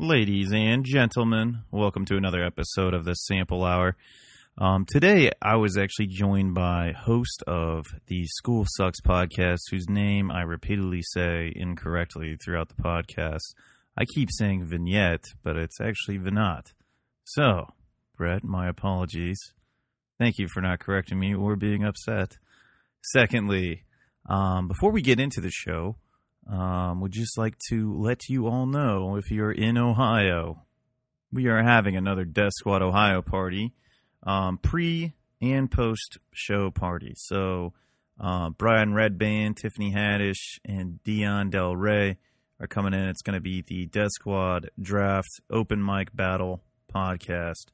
Ladies and gentlemen, welcome to another episode of the Sample Hour. Um, today, I was actually joined by host of the School Sucks podcast, whose name I repeatedly say incorrectly throughout the podcast. I keep saying vignette, but it's actually Veinotte. So, Brett, my apologies. Thank you for not correcting me or being upset. Secondly, um, before we get into the show, um, would just like to let you all know if you're in Ohio, we are having another Death Squad Ohio party, um, pre and post show party. So, uh, Brian Redban, Tiffany Haddish, and Dean Delray are coming in. It's going to be the Death Squad Draft Open Mic Battle podcast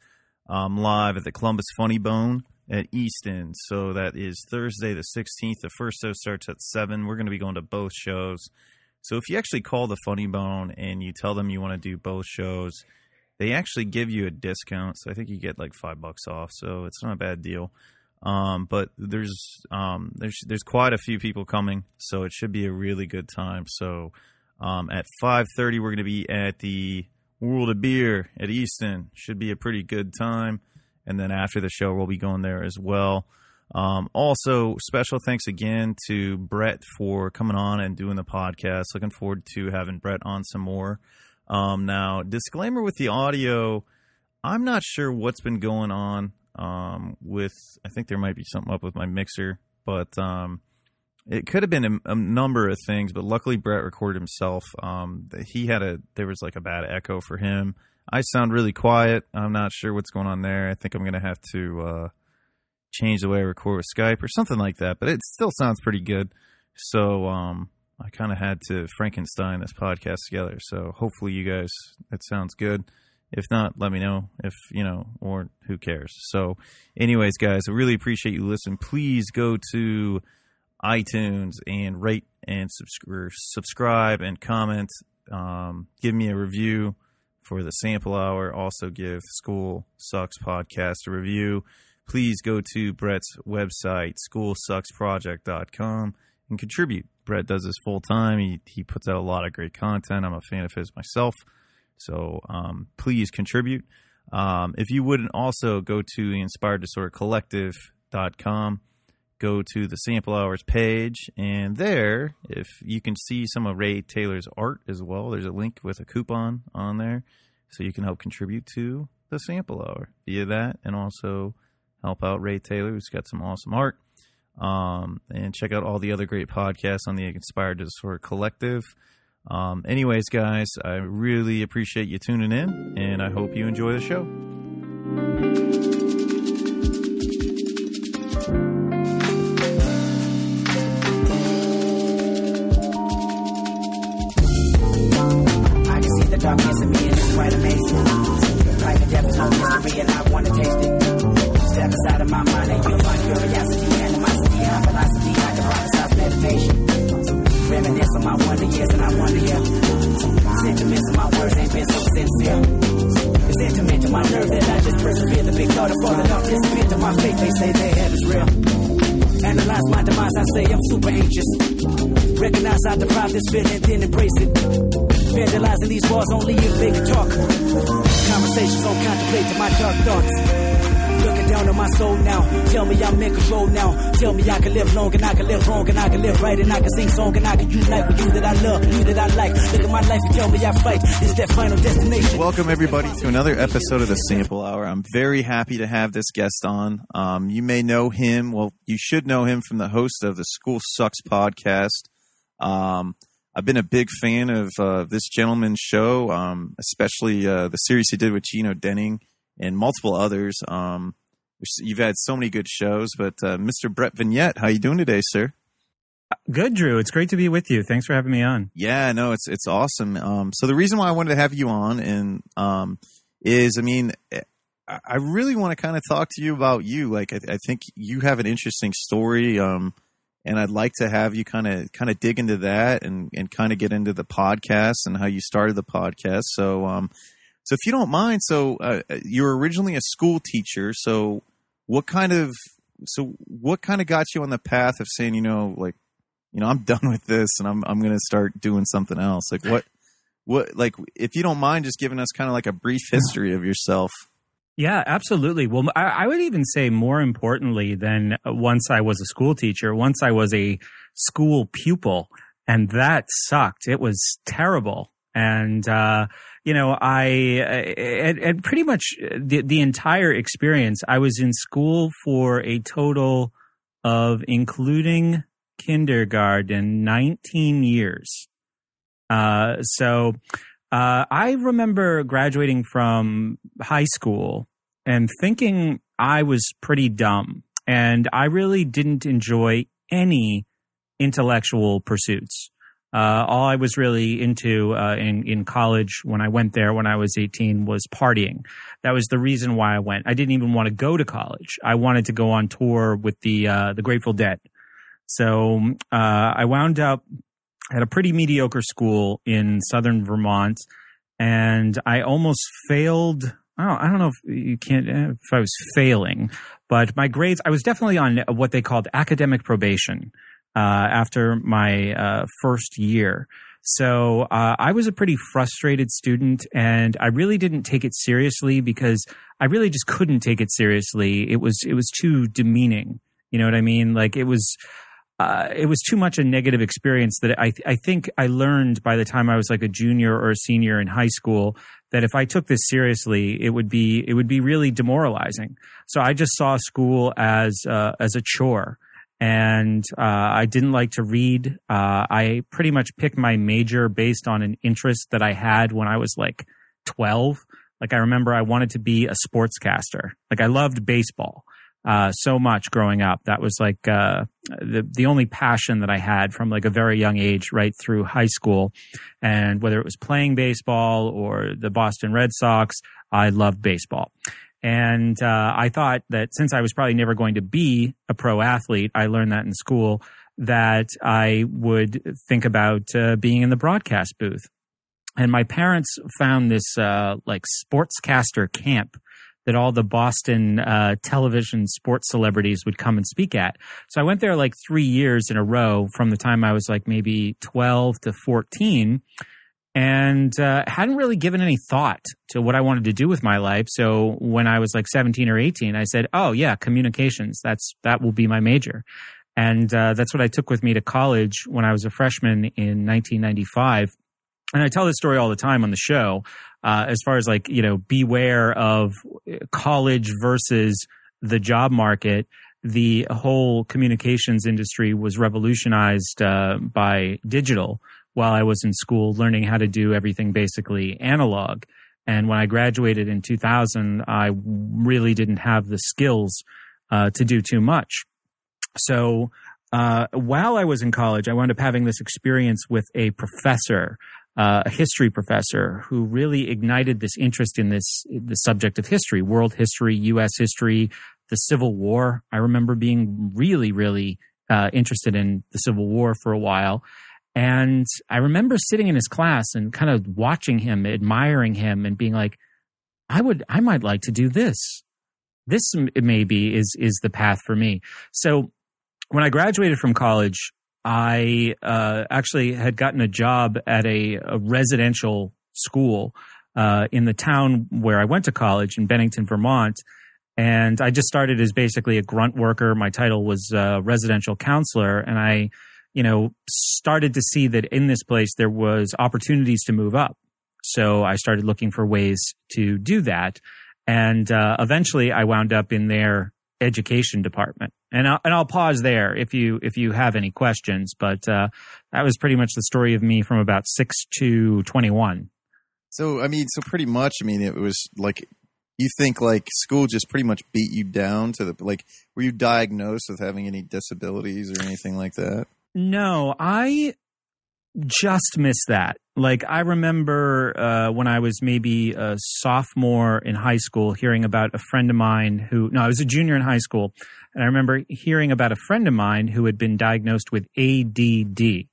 um, live at the Columbus Funny Bone at Easton. So that is Thursday the 16th. The first show starts at 7. We're going to be going to both shows. So if you actually call the Funny Bone and you tell them you want to do both shows, they actually give you a discount. So I think you get like 5 bucks off. So it's not a bad deal. Um, but there's um, there's there's quite a few people coming, so it should be a really good time. So um, at 5:30 we're going to be at the World of Beer at Easton. Should be a pretty good time and then after the show we'll be going there as well. Um, also, special thanks again to Brett for coming on and doing the podcast. Looking forward to having Brett on some more. Um, now, disclaimer with the audio, I'm not sure what's been going on um, with. I think there might be something up with my mixer, but um, it could have been a, a, number of things. But luckily, Brett recorded himself. Um, he had a there was like a bad echo for him. I sound really quiet. I'm not sure what's going on there. I think I'm going to have to uh, change the way I record with Skype or something like that. But it still sounds pretty good. So um, I kind of had to Frankenstein this podcast together. So hopefully you guys, it sounds good. If not, let me know. If you know, or who cares. So, anyways, guys, I really appreciate you listening. Please go to iTunes and rate and subscribe and comment. Um, give me a review for the sample hour. Also, give School Sucks Podcast a review. Please go to Brett's website, schoolsucksproject.com, and contribute. Brett does this full time. He, he puts out a lot of great content. I'm a fan of his myself. So um, please contribute. Um, if you wouldn't also go to the Inspired Disorder Collective.com, go to the sample hours page, and there, if you can see some of Ray Taylor's art as well, there's a link with a coupon on there, so you can help contribute to the sample hour via that, and also help out Ray Taylor, who's got some awesome art. Um, and check out all the other great podcasts on the Inspired Disorder Collective. Um, anyways, guys, I really appreciate you tuning in, and I hope you enjoy the show. Vandalizing only if they talk. Conversations don't contemplate to my dark thoughts. Looking down on my soul now. Tell me I'm in control now. Tell me I can live long and I can live wrong and I can live right and I can sing song and I can unite with you that I love, you that I like. Look at my life and tell me I fight. Is that final destination? Welcome everybody to another episode of the Sample Hour. I'm very happy to have this guest on. Um, you may know him. Well, you should know him from the host of the School Sucks podcast. Um, I've been a big fan of uh, this gentleman's show, um, especially uh, the series he did with Gino Denning and multiple others. Um, you've had so many good shows, but uh, Mr. Brett Vignette, how you doing today, sir? Good, Drew. It's great to be with you. Thanks for having me on. Yeah, no, it's it's awesome. Um, so the reason why I wanted to have you on and um, is, I mean, I really want to kind of talk to you about you. Like, I, I think you have an interesting story. Um, and I'd like to have you kind of kind of dig into that and and kind of get into the podcast and how you started the podcast. So, um, so if you don't mind, so uh, you're originally a school teacher. So, what kind of so what kind of got you on the path of saying, you know, like, you know, I'm done with this and I'm I'm going to start doing something else. Like, what what like if you don't mind just giving us kind of like a brief history of yourself. Yeah, absolutely. Well, I, I, would even say more importantly than once I was a school teacher, once I was a school pupil, and that sucked. It was terrible. And, uh, you know, I, and pretty much the, the entire experience, I was in school for a total of, including kindergarten, 19 years. Uh, so, uh, I remember graduating from high school and thinking I was pretty dumb and I really didn't enjoy any intellectual pursuits. Uh, all I was really into uh, in in college when I went there when I was 18 was partying. That was the reason why I went. I didn't even want to go to college. I wanted to go on tour with the uh, the Grateful Dead. So uh, I wound up at a pretty mediocre school in southern Vermont, and I almost failed. I don't, I don't know if you can't eh, if I was failing, but my grades I was definitely on what they called academic probation uh, after my uh, first year. So uh, I was a pretty frustrated student, and I really didn't take it seriously because I really just couldn't take it seriously. It was it was too demeaning. You know what I mean? Like it was uh, it was too much a negative experience that I, I think I learned by the time I was like a junior or a senior in high school that if I took this seriously, it would be it would be really demoralizing. So I just saw school as uh, as a chore, and uh, I didn't like to read. Uh, I pretty much picked my major based on an interest that I had when I was like twelve. Like I remember, I wanted to be a sportscaster. Like I loved baseball uh, so much growing up. That was like uh, the the only passion that I had from like a very young age, right through high school. And whether it was playing baseball or the Boston Red Sox, I loved baseball. And uh, I thought that since I was probably never going to be a pro athlete, I learned that in school that I would think about uh, being in the broadcast booth. And my parents found this uh, like sportscaster camp that all the Boston uh, television sports celebrities would come and speak at. So I went there like three years in a row from the time I was like maybe 12 to 14 and uh, hadn't really given any thought to what I wanted to do with my life. So when I was like 17 or 18, I said, "Oh yeah, communications. That's that will be my major." And uh, that's what I took with me to college when I was a freshman in 1995. And I tell this story all the time on the show uh, as far as like you know beware of college versus the job market. The whole communications industry was revolutionized uh, by digital while i was in school learning how to do everything basically analog. And when i graduated in 2000 i really didn't have the skills uh, to do too much. So uh, while I was in college, I wound up having this experience with a professor uh, a history professor who really ignited this interest in this the subject of history, world history, U.S. history, the Civil War. I remember being really, really uh, interested in the Civil War for a while. And I remember sitting in his class and kind of watching him, admiring him, and being like, I would, I might like to do this. This maybe is is the path for me. So when I graduated from college, I uh, actually had gotten a job at a, a residential school uh, in the town where I went to college in Bennington, Vermont. And I just started as basically a grunt worker. My title was uh, residential counselor. And I, you know, started to see that in this place there was opportunities to move up. So I started looking for ways to do that. And uh, eventually I wound up in their education department. And I'll, and I'll pause there if you if you have any questions. But uh, that was pretty much the story of me from about six to twenty one. So I mean, so pretty much, I mean, it was like you think like school just pretty much beat you down to the like. Were you diagnosed with having any disabilities or anything like that? No, I just missed that. Like I remember uh, when I was maybe a sophomore in high school, hearing about a friend of mine who no, I was a junior in high school, and I remember hearing about a friend of mine who had been diagnosed with ADD,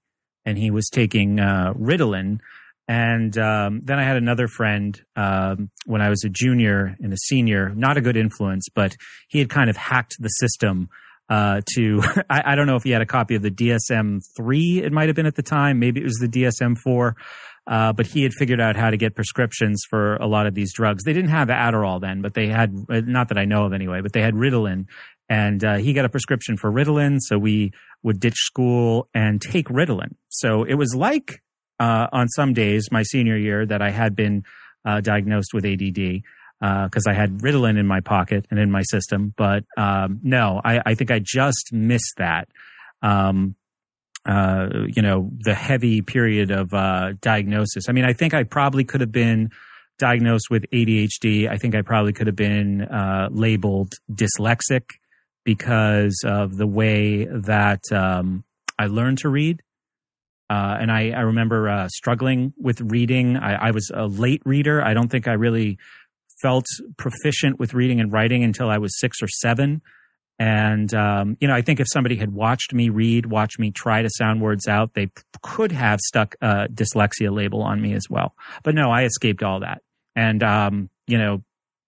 and he was taking uh, Ritalin. And um, then I had another friend um, when I was a junior and a senior, not a good influence, but he had kind of hacked the system uh, to I, I, don't know if he had a copy of the DSM three. It might have been at the time. Maybe it was the DSM four. Uh, but he had figured out how to get prescriptions for a lot of these drugs. They didn't have Adderall then, but they had, uh, not that I know of anyway, but they had Ritalin. And uh, he got a prescription for Ritalin. So we would ditch school and take Ritalin. So it was like uh, on some days, my senior year, that I had been uh, diagnosed with ADD because uh, I had Ritalin in my pocket and in my system. But um, no, I, I, think I just missed that. Um, uh, you know, the heavy period of uh, diagnosis. I mean, I think I probably could have been diagnosed with ADHD. I think I probably could have been uh, labeled dyslexic because of the way that um, I learned to read. Uh, and I, I remember uh, struggling with reading. I, I was a late reader. I don't think I really felt proficient with reading and writing until I was six or seven. And, um, you know, I think if somebody had watched me read, watched me try to sound words out, they could have stuck a dyslexia label on me as well. But no, I escaped all that. And, um, you know,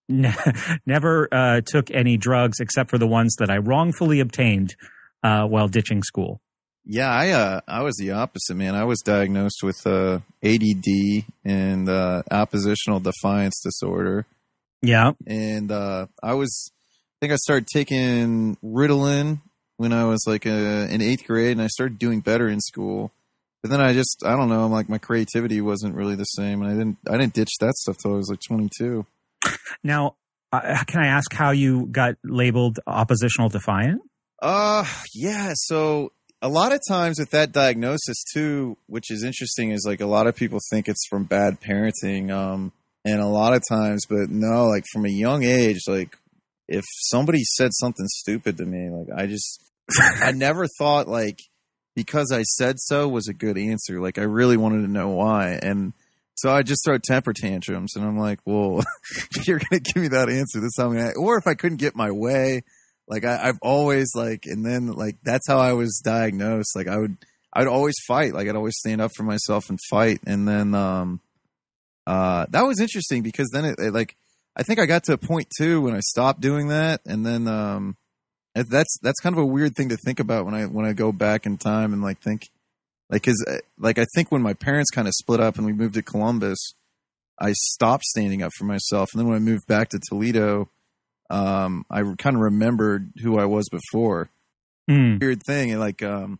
ne- never uh, took any drugs except for the ones that I wrongfully obtained uh, while ditching school. Yeah, I uh, I was the opposite, man. I was diagnosed with uh, ADD and uh, oppositional defiance disorder. Yeah, and uh, I was I think I started taking Ritalin when I was like uh, in eighth grade, and I started doing better in school. But then I just I don't know. I'm like my creativity wasn't really the same, and I didn't I didn't ditch that stuff till I was like 22. Now, uh, can I ask how you got labeled oppositional defiant? Uh, yeah. So a lot of times with that diagnosis too, which is interesting, is like a lot of people think it's from bad parenting. Um, and a lot of times, but no, like from a young age, like if somebody said something stupid to me, like I just I never thought like because I said so was a good answer. Like I really wanted to know why. And so I just throw temper tantrums and I'm like, well, you're to give me that answer. This time, or if I couldn't get my way, like I, I've always like, and then like, that's how I was diagnosed. Like I would, I'd always fight. Like I'd always stand up for myself and fight. And then, um, uh, that was interesting because then it, it like, I think I got to a point too when I stopped doing that, and then um, that's that's kind of a weird thing to think about when I when I go back in time and like think like because uh, like I think when my parents kind of split up and we moved to Columbus, I stopped standing up for myself, and then when I moved back to Toledo, um, I kind of remembered who I was before. Mm. Weird thing, and like um,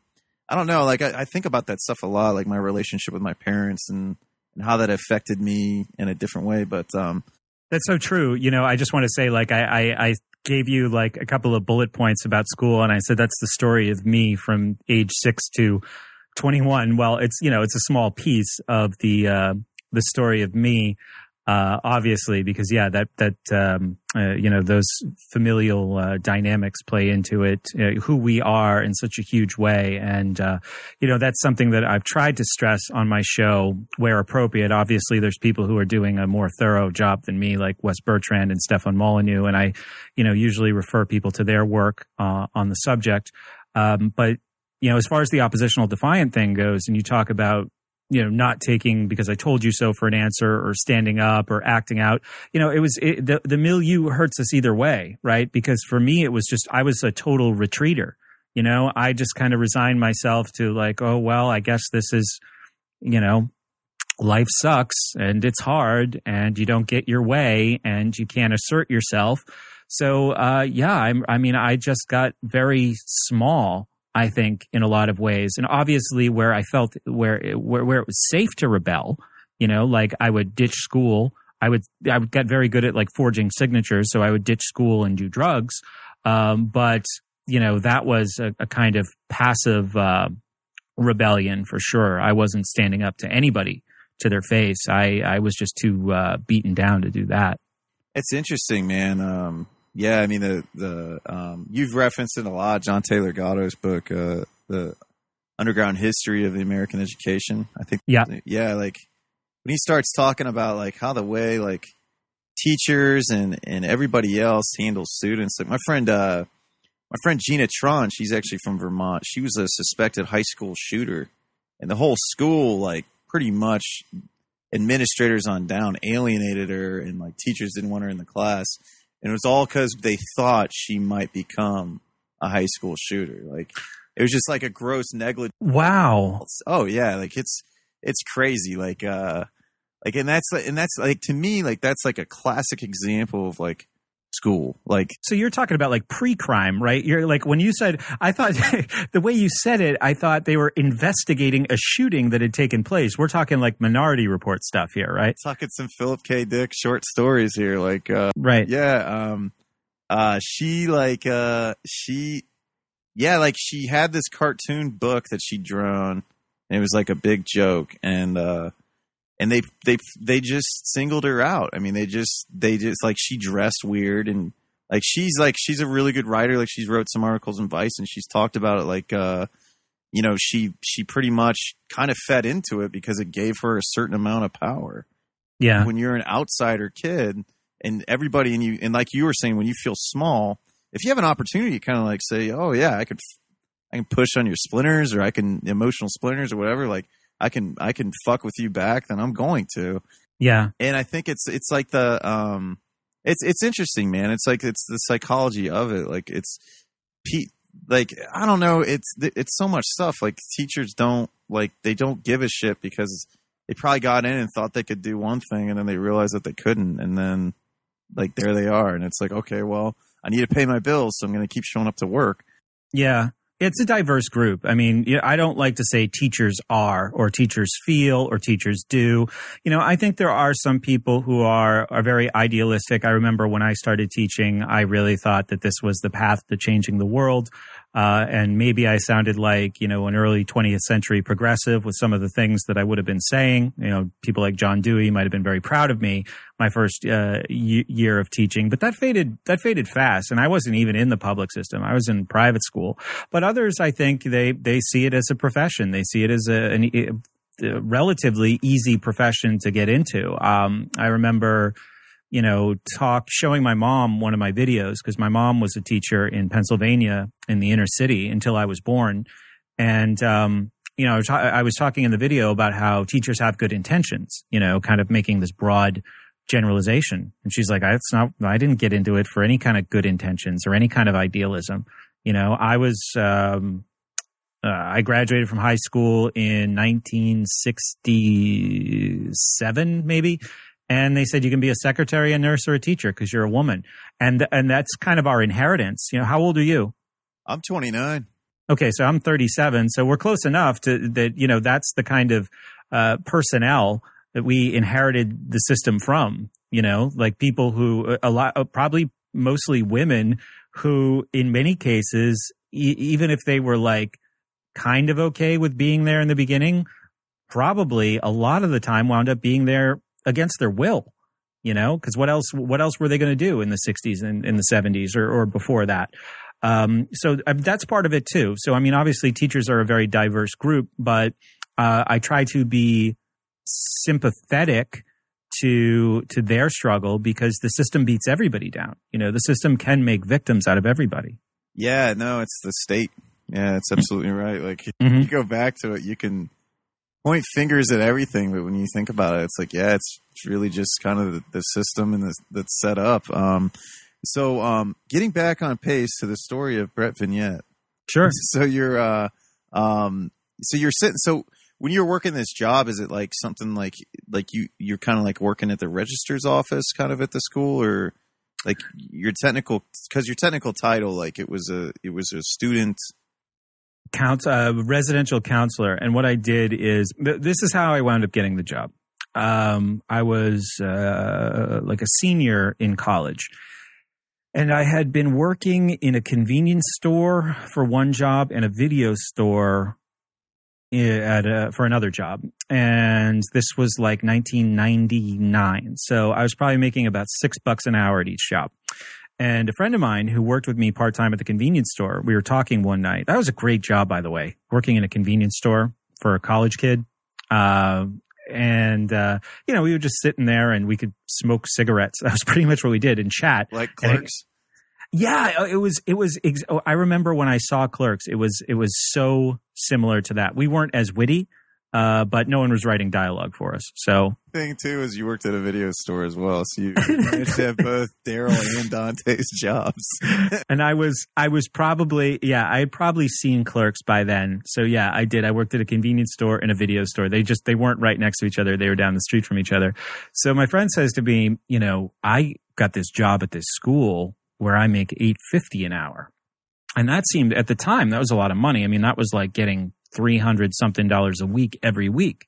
I don't know, like I, I think about that stuff a lot, like my relationship with my parents and and how that affected me in a different way, but um that's so true. You know, I just want to say, like, I, I, I gave you like a couple of bullet points about school, and I said that's the story of me from age six to 21. Well, it's you know, it's a small piece of the uh, the story of me uh, obviously, because yeah, that that um, uh, you know those familial uh, dynamics play into it, uh, who we are in such a huge way, and uh, you know that's something that I've tried to stress on my show where appropriate. Obviously, there's people who are doing a more thorough job than me, like Wes Bertrand and Stefan Molyneux, and I, you know, usually refer people to their work uh, on the subject. Um, but you know, as far as the oppositional defiant thing goes, and you talk about you know, not taking because I told you so for an answer or standing up or acting out. You know, it was it, the the milieu hurts us either way, right? Because for me, it was just I was a total retreater. You know, I just kind of resigned myself to like, oh well, I guess this is, you know, life sucks and it's hard and you don't get your way and you can't assert yourself. So uh, yeah, I'm, I mean, I just got very small I think, in a lot of ways. And obviously, where I felt where where where it was safe to rebel, you know, like I would ditch school. I would I would get very good at like forging signatures, so I would ditch school and do drugs. Um, but you know, that was a, a kind of passive uh, rebellion for sure. I wasn't standing up to anybody to their face. I I was just too uh, beaten down to do that. It's interesting, man. Um, yeah, I mean the the um, you've referenced it a lot. John Taylor Gatto's book, uh, the underground history of the American education. I think. Yeah, yeah. Like when he starts talking about like how the way like teachers and and everybody else handles students. Like my friend, uh, my friend Gina Tron, she's actually from Vermont. She was a suspected high school shooter, and the whole school like pretty much administrators on down alienated her, and like teachers didn't want her in the class and it was all because they thought she might become a high school shooter. Like it was just like a gross negligence. Wow. Oh yeah, like it's it's crazy. Like, uh, like, and that's and that's like to me, like that's like a classic example of like school. Like, So you're talking about like pre-crime, right? You're like when you said I thought the way you said it, I thought they were investigating a shooting that had taken place. We're talking like Minority Report stuff here, right? talking some Philip K. Dick short stories here. Like, uh, Right. yeah, um, uh, she like, uh, she, yeah, like she had this cartoon book that she'd drawn, and it was like a big joke, and uh, and they they they just singled her out. I mean, they just they just like she dressed weird and like she's like she's a really good writer. Like she's wrote some articles in Vice, and she's talked about it. Like, uh, you know, she she pretty much kind of fed into it because it gave her a certain amount of power Yeah. when you're an outsider kid and everybody and you and like you were saying when you feel small if you have an opportunity to kind of like say oh yeah i could i can push on your splinters or i can emotional splinters or whatever like i can i can fuck with you back then i'm going to. Yeah. and i think it's it's like the um it's it's interesting man. It's like it's the psychology of it. Like it's pe- like i don't know. It's it's so much stuff. Like teachers don't like they don't give a shit because they probably got in and thought they could do one thing and then they realized that they couldn't. And then like there they are. And it's like okay well i need to pay my bills so i'm going to keep showing up to work. Yeah. It's a diverse group. I mean, I don't like to say teachers are or teachers feel or teachers do. You know, I think there are some people who are are very idealistic. I remember when I started teaching, I really thought that this was the path to changing the world. Uh, and maybe I sounded like, you know, an early 20th century progressive with some of the things that I would have been saying. You know, people like John Dewey might have been very proud of me my first uh, year of teaching, but that faded, that faded fast. And I wasn't even in the public system. I was in private school, but others, I think they, they see it as a profession. They see it as a, an, a relatively easy profession to get into. Um, I remember, you know, talk showing my mom one of my videos because my mom was a teacher in Pennsylvania in the inner city until I was born. And, um, you know, I was talking in the video about how teachers have good intentions, you know, kind of making this broad generalization. And she's like, that's not, I didn't get into it for any kind of good intentions or any kind of idealism. You know, I was, um, uh, I graduated from high school in 1967, maybe. And they said you can be a secretary, a nurse, or a teacher because you're a woman, and and that's kind of our inheritance. You know, how old are you? i'm 29 Okay, so I'm 37, so we're close enough to that. You know, that's the kind of uh, personnel that we inherited the system from. You know, like people who a lot, uh, probably mostly women, who in many cases, e- even if they were like kind of okay with being there in the beginning, probably a lot of the time wound up being there against their will. You know, because what else? What else were they going to do in the 60s and in the 70s or, or before that? Um, so that's part of it too. So I mean, obviously, teachers are a very diverse group, but uh, I try to be sympathetic to to their struggle because the system beats everybody down. You know, the system can make victims out of everybody. yeah no it's the state yeah it's absolutely right like Mhm. you go back to it you can point fingers at everything but when you think about it it's like yeah it's, really just kind of the, the system and the, that's set up um so um getting back on pace to the story of brett vignette Sure. so you're uh um so you're sitting so when you're working this job is it like something like like you you're kind of like working at the register's office kind of at the school or like your technical because your technical title like it was a it was a student Count, uh, residential counselor. And what I did is th- this is how I wound up getting the job. Um, I was uh, like a senior in college. And I had been working in a convenience store for one job and a video store at a, for another job. And this was like 1999. So I was probably making about six bucks an hour at each job. And a friend of mine who worked with me part time at the convenience store, we were talking one night. That was a great job, by the way, working in a convenience store for a college kid. Uh, and, uh, you know, we were just sitting there and we could smoke cigarettes. That was pretty much what we did and chat. like And it- clerks Yeah, it was. It was. Ex- oh, I remember when I saw Clerks. It was. It was so similar to that. We weren't as witty. Uh, but no one was writing dialogue for us. So thing too is you worked at a video store as well, so you managed to have both Daryl and Dante's jobs. and I was I was probably yeah I had probably seen Clerks by then. So yeah, I did. I worked at a convenience store and a video store. They just they weren't right next to each other. They were down the street from each other. So my friend says to me, you know, I got this job at this school where I make eight fifty an hour, and that seemed at the time that was a lot of money. I mean, that was like getting three hundred something dollars a week every week.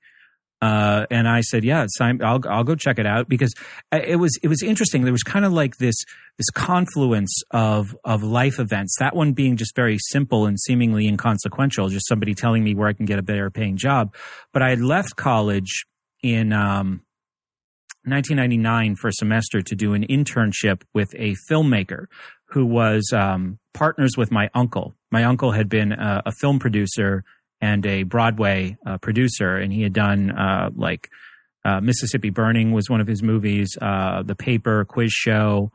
Uh, and I said, yeah, I'll, I'll go check it out because it was, it was interesting. There was kind of like this, this confluence of, of life events. That one being just very simple and seemingly inconsequential, just somebody telling me where I can get a better paying job. But I had left college in, um, 1999 for a semester to do an internship with a filmmaker who was um, partners with my uncle. My uncle had been a, a film producer and a Broadway uh, producer, and he had done uh, like uh, Mississippi Burning was one of his movies, uh, The Paper, Quiz Show,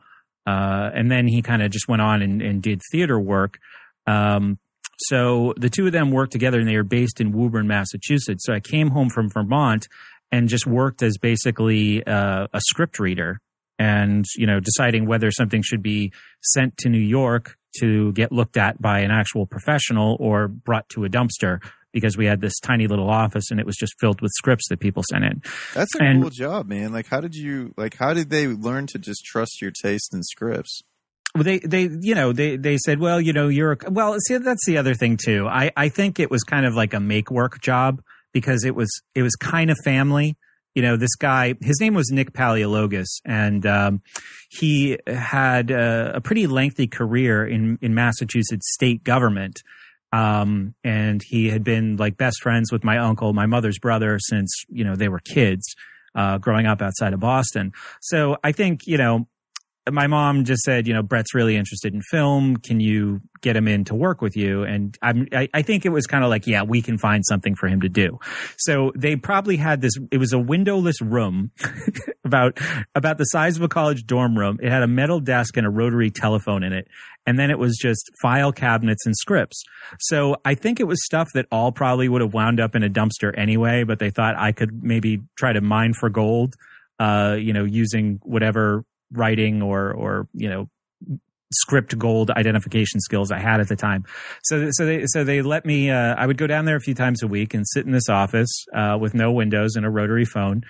uh, and then he kind of just went on and, and did theater work. Um, so the two of them worked together, and they are based in Woburn, Massachusetts. So I came home from Vermont and just worked as basically uh, a script reader, and you know, deciding whether something should be sent to New York to get looked at by an actual professional or brought to a dumpster because we had this tiny little office and it was just filled with scripts that people sent in. That's a and, cool job, man. Like how did you like how did they learn to just trust your taste in scripts? Well, they, they, you know, they, they said, well, you know, you're, a, well, see, that's the other thing too. I, I think it was kind of like a make work job because it was, it was kind of family you know, this guy, his name was Nick Paleologos, and um, he had a, a, pretty lengthy career in, in Massachusetts state government. Um, and he had been like best friends with my uncle, my mother's brother, since, you know, they were kids, uh, growing up outside of Boston. So I think, you know, my mom just said, you know, Brett's really interested in film. Can you get him in to work with you? And I'm, I, I think it was kind of like, yeah, we can find something for him to do. So they probably had this, it was a windowless room about, about the size of a college dorm room. It had a metal desk and a rotary telephone in it. And then it was just file cabinets and scripts. So I think it was stuff that all probably would have wound up in a dumpster anyway, but they thought I could maybe try to mine for gold. Uh, you know, using whatever writing or or you know script gold identification skills I had at the time. So so they so they let me. Uh, I would go down there a few times a week and sit in this office uh, with no windows and a rotary phone.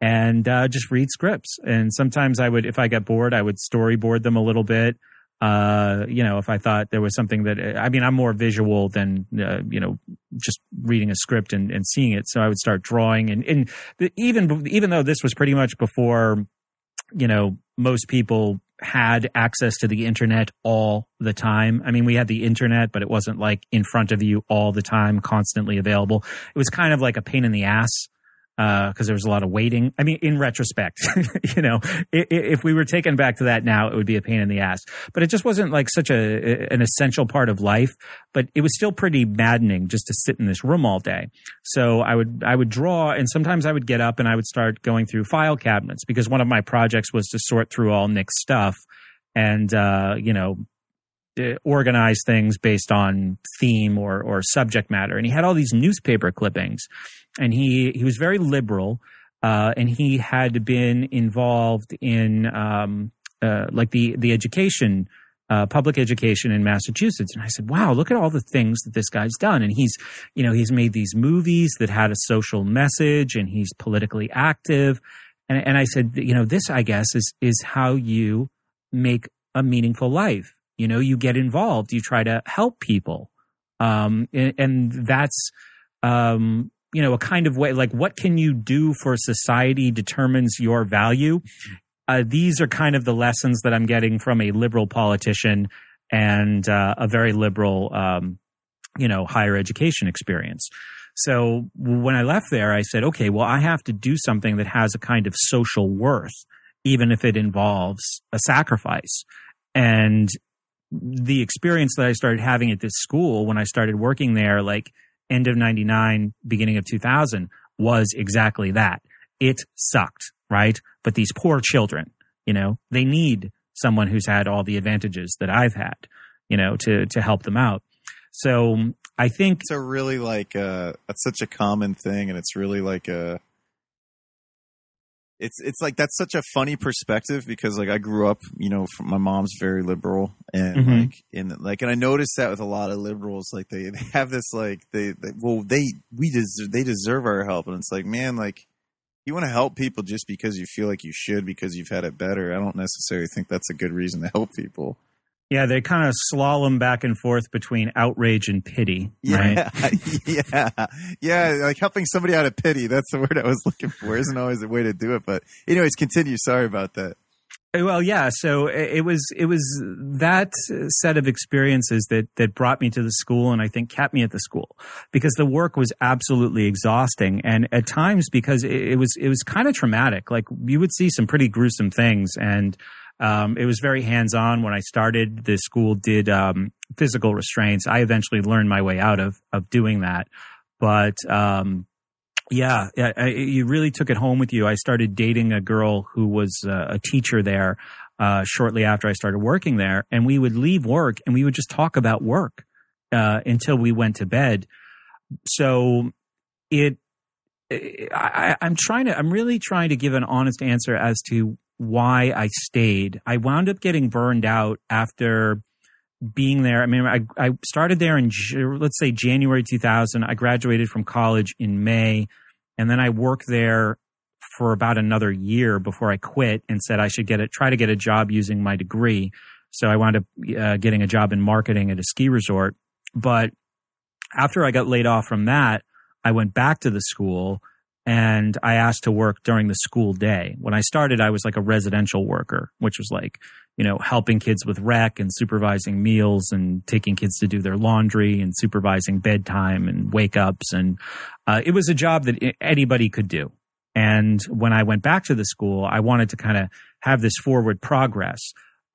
And uh, just read scripts. And sometimes I would, if I got bored, I would storyboard them a little bit. Uh, you know, if I thought there was something that, I mean, I'm more visual than, uh, you know, just reading a script and, and seeing it. So I would start drawing and, and the, even, even though this was pretty much before you know, most people had access to the internet all the time. I mean, we had the internet, but it wasn't like in front of you all the time, constantly available. It was kind of like a pain in the ass because uh, there was a lot of waiting. I mean, in retrospect, you know, if, if, we were taken back to that now, it would be a pain in the ass. But it just wasn't like such a an essential part of life. But it was still pretty maddening just to sit in this room all day. So I would I would draw, and sometimes I would get up and I would start going through file cabinets because one of my projects was to sort through all Nick's stuff and uh, you know uh, organize things based on theme or or subject matter. And he had all these newspaper clippings, and he he was very liberal, uh, and he had been involved in um, uh, like the the education. Uh, public education in Massachusetts. And I said, wow, look at all the things that this guy's done. And he's, you know, he's made these movies that had a social message and he's politically active. And, and I said, you know, this, I guess, is, is how you make a meaningful life you know, you get involved, you try to help people. Um, and, and that's, um, you know, a kind of way, like what can you do for society determines your value. Uh, these are kind of the lessons that I'm getting from a liberal politician and uh, a very liberal, um, you know, higher education experience. So when I left there, I said, okay, well, I have to do something that has a kind of social worth, even if it involves a sacrifice. And the experience that I started having at this school when I started working there, like end of 99, beginning of 2000, was exactly that. It sucked, right? But these poor children, you know, they need someone who's had all the advantages that I've had, you know, to, to help them out. So I think it's a really like uh that's such a common thing and it's really like a it's it's like that's such a funny perspective because like I grew up, you know, from, my mom's very liberal and Mhm. like in like and I noticed that with a lot of liberals like they, they have this like they, they well they we deserve they deserve our help and it's like man like you want to help people just because you feel like you should because you've had it better. I don't necessarily think that's a good reason to help people. Yeah, they kind of slalom back and forth between outrage and pity, right? Yeah, yeah, yeah. Like helping somebody out of pity. That's the word I was looking for. Isn't always a way to do it, but anyways, continue. Sorry about that. Uh, well, yeah. So it it was it was that set of experiences that that brought me to the school, and I think kept me at the school because the work was absolutely exhausting, and at times because it, it was it was kind of traumatic. Like you would see some pretty gruesome things, and um, it was very hands on. When I started, the school did um, physical restraints. I eventually learned my way out of of doing that, but um, yeah, yeah, I, you really took it home with you. I started dating a girl who was uh, a teacher there uh, shortly after I started working there, and we would leave work and we would just talk about work uh, until we went to bed. So it, I, I'm trying to, I'm really trying to give an honest answer as to why I stayed. I wound up getting burned out after being there. I mean, I, I started there in, let's say January 2000. I graduated from college in May and then I worked there for about another year before I quit and said I should get it, try to get a job using my degree. So I wound up uh, getting a job in marketing at a ski resort. But after I got laid off from that, I went back to the school and I asked to work during the school day. When I started, I was like a residential worker, which was like, you know, helping kids with rec and supervising meals and taking kids to do their laundry and supervising bedtime and wake ups. And uh, it was a job that anybody could do. And when I went back to the school, I wanted to kind of have this forward progress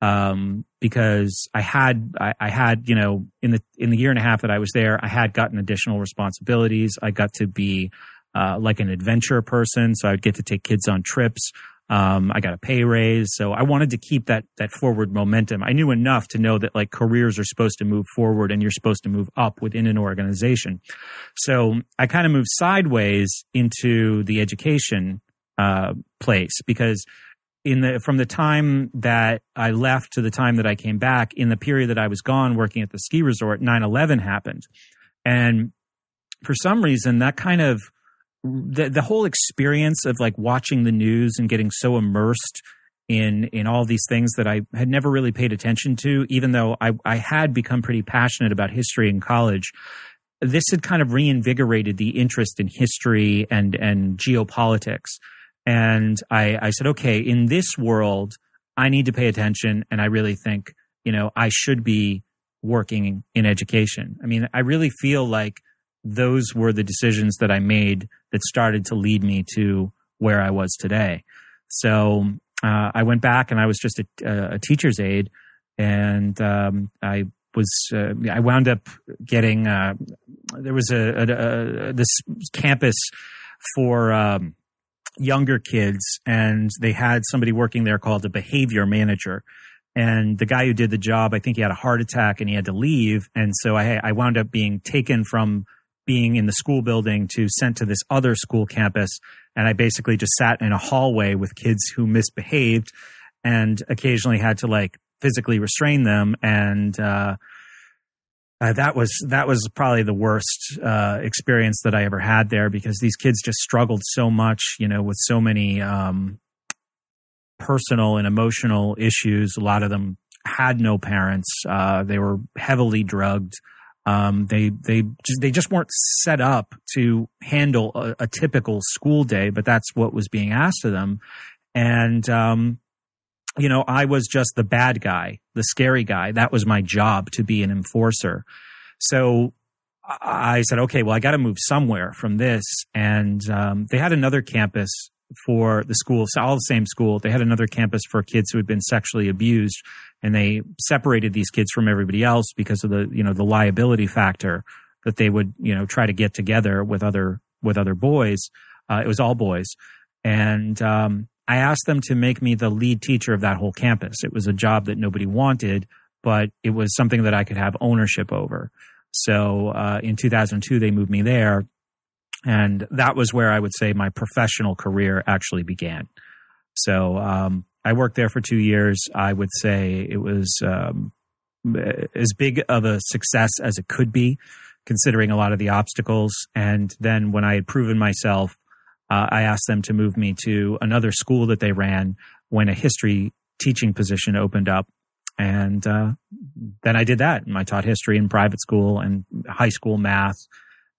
um, because I had I, I had you know in the in the year and a half that I was there, I had gotten additional responsibilities. I got to be uh, like an adventure person, so I'd get to take kids on trips. Um, I got a pay raise, so I wanted to keep that that forward momentum. I knew enough to know that like careers are supposed to move forward, and you're supposed to move up within an organization. So I kind of moved sideways into the education uh, place because in the from the time that I left to the time that I came back, in the period that I was gone working at the ski resort, 9-11 happened. And for some reason that kind of the the whole experience of like watching the news and getting so immersed in in all these things that I had never really paid attention to, even though I, I had become pretty passionate about history in college. This had kind of reinvigorated the interest in history and and geopolitics. And I, I said, okay, in this world, I need to pay attention. And I really think, you know, I should be working in education. I mean, I really feel like those were the decisions that I made that started to lead me to where I was today. So uh, I went back and I was just a, a teacher's aide, and um, I was uh, I wound up getting uh, there was a, a, a this campus for um, younger kids, and they had somebody working there called a behavior manager. And the guy who did the job, I think he had a heart attack and he had to leave. And so I, I wound up being taken from being in the school building to sent to this other school campus. And I basically just sat in a hallway with kids who misbehaved and occasionally had to like physically restrain them. And, uh, uh, that was that was probably the worst uh, experience that I ever had there because these kids just struggled so much, you know, with so many um, personal and emotional issues. A lot of them had no parents. Uh, they were heavily drugged. Um, they they just, they just weren't set up to handle a, a, typical school day, but that's what was being asked of them. And um, you know, I was just the bad guy, the scary guy. That was my job to be an enforcer. So I said, okay, well, I got to move somewhere from this. And um, they had another campus for the school, all the same school. They had another campus for kids who had been sexually abused, and they separated these kids from everybody else because of the you know the liability factor that they would you know try to get together with other with other boys. Uh, it was all boys, and um, I asked them to make me the lead teacher of that whole campus. It was a job that nobody wanted, but it was something that I could have ownership over. So uh, in 2002, they moved me there. And that was where I would say my professional career actually began. So um, I worked there for two years. I would say it was um, as big of a success as it could be, considering a lot of the obstacles. And then when I had proven myself, uh, I asked them to move me to another school that they ran when a history teaching position opened up. And uh, then I did that. And I taught history in private school and high school math.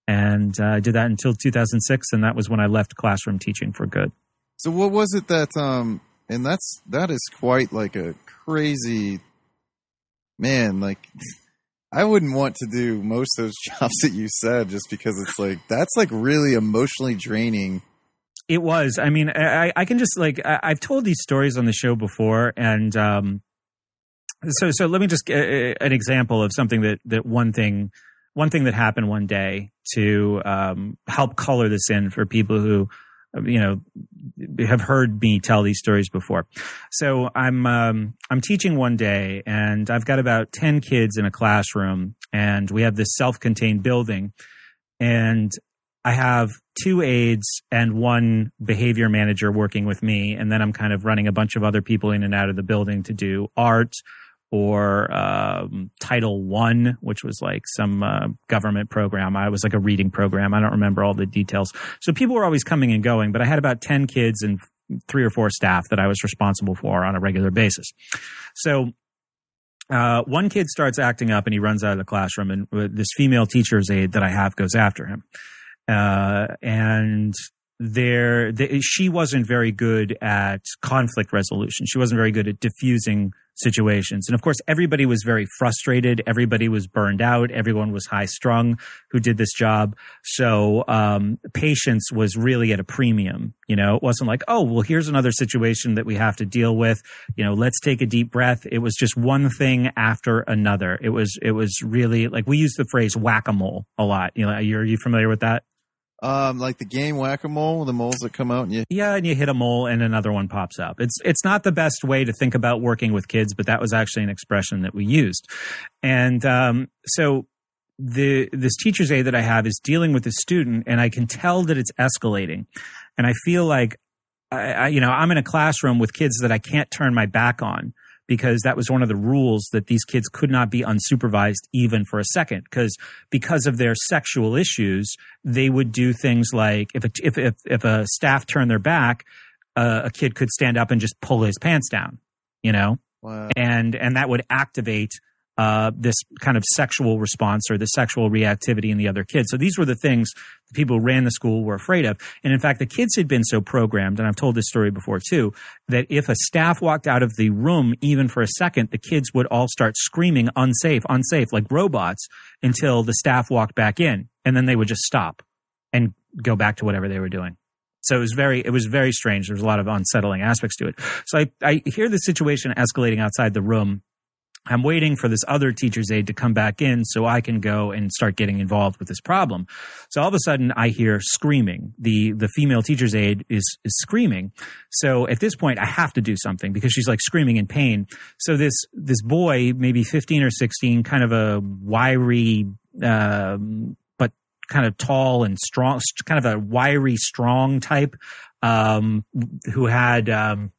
And uh, I did that until 2006. And that was when I left classroom teaching for good. So what was it that, um, and that's, that is quite like a crazy, man, like, I wouldn't want to do most of those jobs that you said just because it's like, that's like really emotionally draining. It was. I mean, I, I can just like, I, have told these stories on the show before. And, um, so, so let me just get an example of something that, that one thing, one thing that happened one day to um, help color this in for people who, you know, have heard me tell these stories before. So I'm um, I'm teaching one day, and I've got about ten kids in a classroom, and we have this self-contained building, and I have two aides and one behavior manager working with me, and then I'm kind of running a bunch of other people in and out of the building to do art or um, Title One, which was like some uh, government program. I was like a reading program. I don't remember all the details. So people were always coming and going, but I had about 10 kids and three or four staff that I was responsible for on a regular basis. So uh, one kid starts acting up and he runs out of the classroom, and this female teacher's aide that I have goes after him. Uh, and there, the, she wasn't very good at conflict resolution. She wasn't very good at diffusing situations. And of course, everybody was very frustrated. Everybody was burned out. Everyone was high strung who did this job. So, um, patience was really at a premium. You know, it wasn't like, oh, well, here's another situation that we have to deal with. You know, let's take a deep breath. It was just one thing after another. It was, it was really like we use the phrase whack a lot. You know, are you familiar with that? Um, like the game whack a mole, the moles that come out and you yeah, and you hit a mole and another one pops up. It's it's not the best way to think about working with kids, but that was actually an expression that we used. And um, so the this teacher's aide that I have is dealing with a student, and I can tell that it's escalating, and I feel like I, I, you know I'm in a classroom with kids that I can't turn my back on because that was one of the rules that these kids could not be unsupervised even for a second because because of their sexual issues they would do things like if a, if, if, if a staff turned their back uh, a kid could stand up and just pull his pants down you know wow. and and that would activate uh, this kind of sexual response or the sexual reactivity in the other kids. So these were the things the people who ran the school were afraid of. And in fact, the kids had been so programmed, and I've told this story before too, that if a staff walked out of the room even for a second, the kids would all start screaming unsafe, unsafe, like robots until the staff walked back in. And then they would just stop and go back to whatever they were doing. So it was very, it was very strange. There was a lot of unsettling aspects to it. So I, I hear the situation escalating outside the room I'm waiting for this other teacher's aide to come back in so I can go and start getting involved with this problem. So all of a sudden I hear screaming. The the female teacher's aide is is screaming. So at this point I have to do something because she's like screaming in pain. So this this boy, maybe 15 or 16, kind of a wiry um, but kind of tall and strong, kind of a wiry, strong type, um, who had um,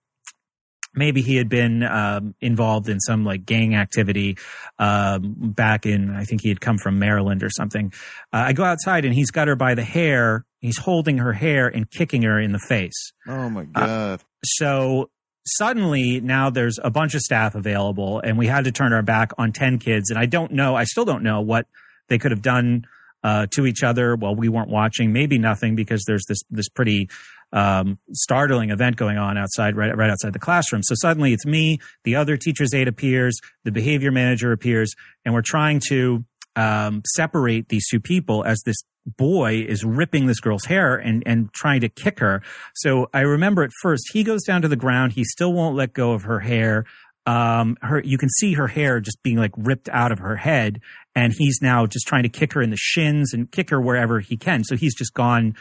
maybe he had been um, involved in some like gang activity um, back in i think he had come from maryland or something. Uh, i go outside and he's got her by the hair. He's holding her hair and kicking her in the face. Oh my uh, god. uh, so suddenly now there's a bunch of staff available and we had to turn our back on 10 kids. And i don't know i still don't know what they could have done uh, to each other while we weren't watching. Maybe nothing because there's this this pretty um, startling event going on outside, right, right outside the classroom. So suddenly it's me, the other teacher's aide appears, the behavior manager appears, and we're trying to um, separate these two people as this boy is ripping this girl's hair and, and trying to kick her. So I remember at first he goes down to the ground. He still won't let go of her hair. Um, her, you can see her hair just being like ripped out of her head. And he's now just trying to kick her in the shins and kick her wherever he can. So he's just gone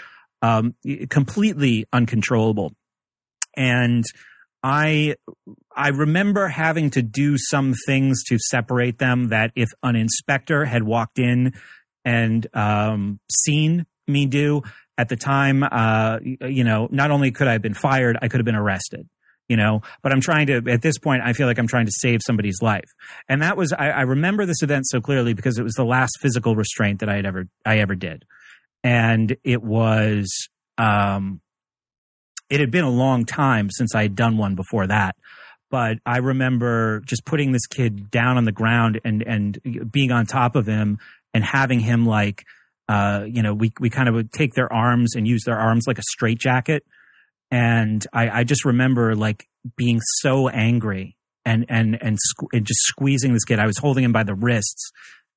um, completely uncontrollable. And I I remember having to do some things to separate them. That if an inspector had walked in and um, seen me do at the time, uh, you know, not only could I have been fired, I could have been arrested. You know, but I'm trying to, at this point, I feel like I'm trying to save somebody's life. And that was, I, I remember this event so clearly because it was the last physical restraint that I had ever, I ever did. And it was, um, it had been a long time since I had done one before that. But I remember just putting this kid down on the ground and, and being on top of him and having him like, uh, you know, we, we kind of would take their arms and use their arms like a straitjacket and I, I just remember like being so angry and and and, sque- and just squeezing this kid. I was holding him by the wrists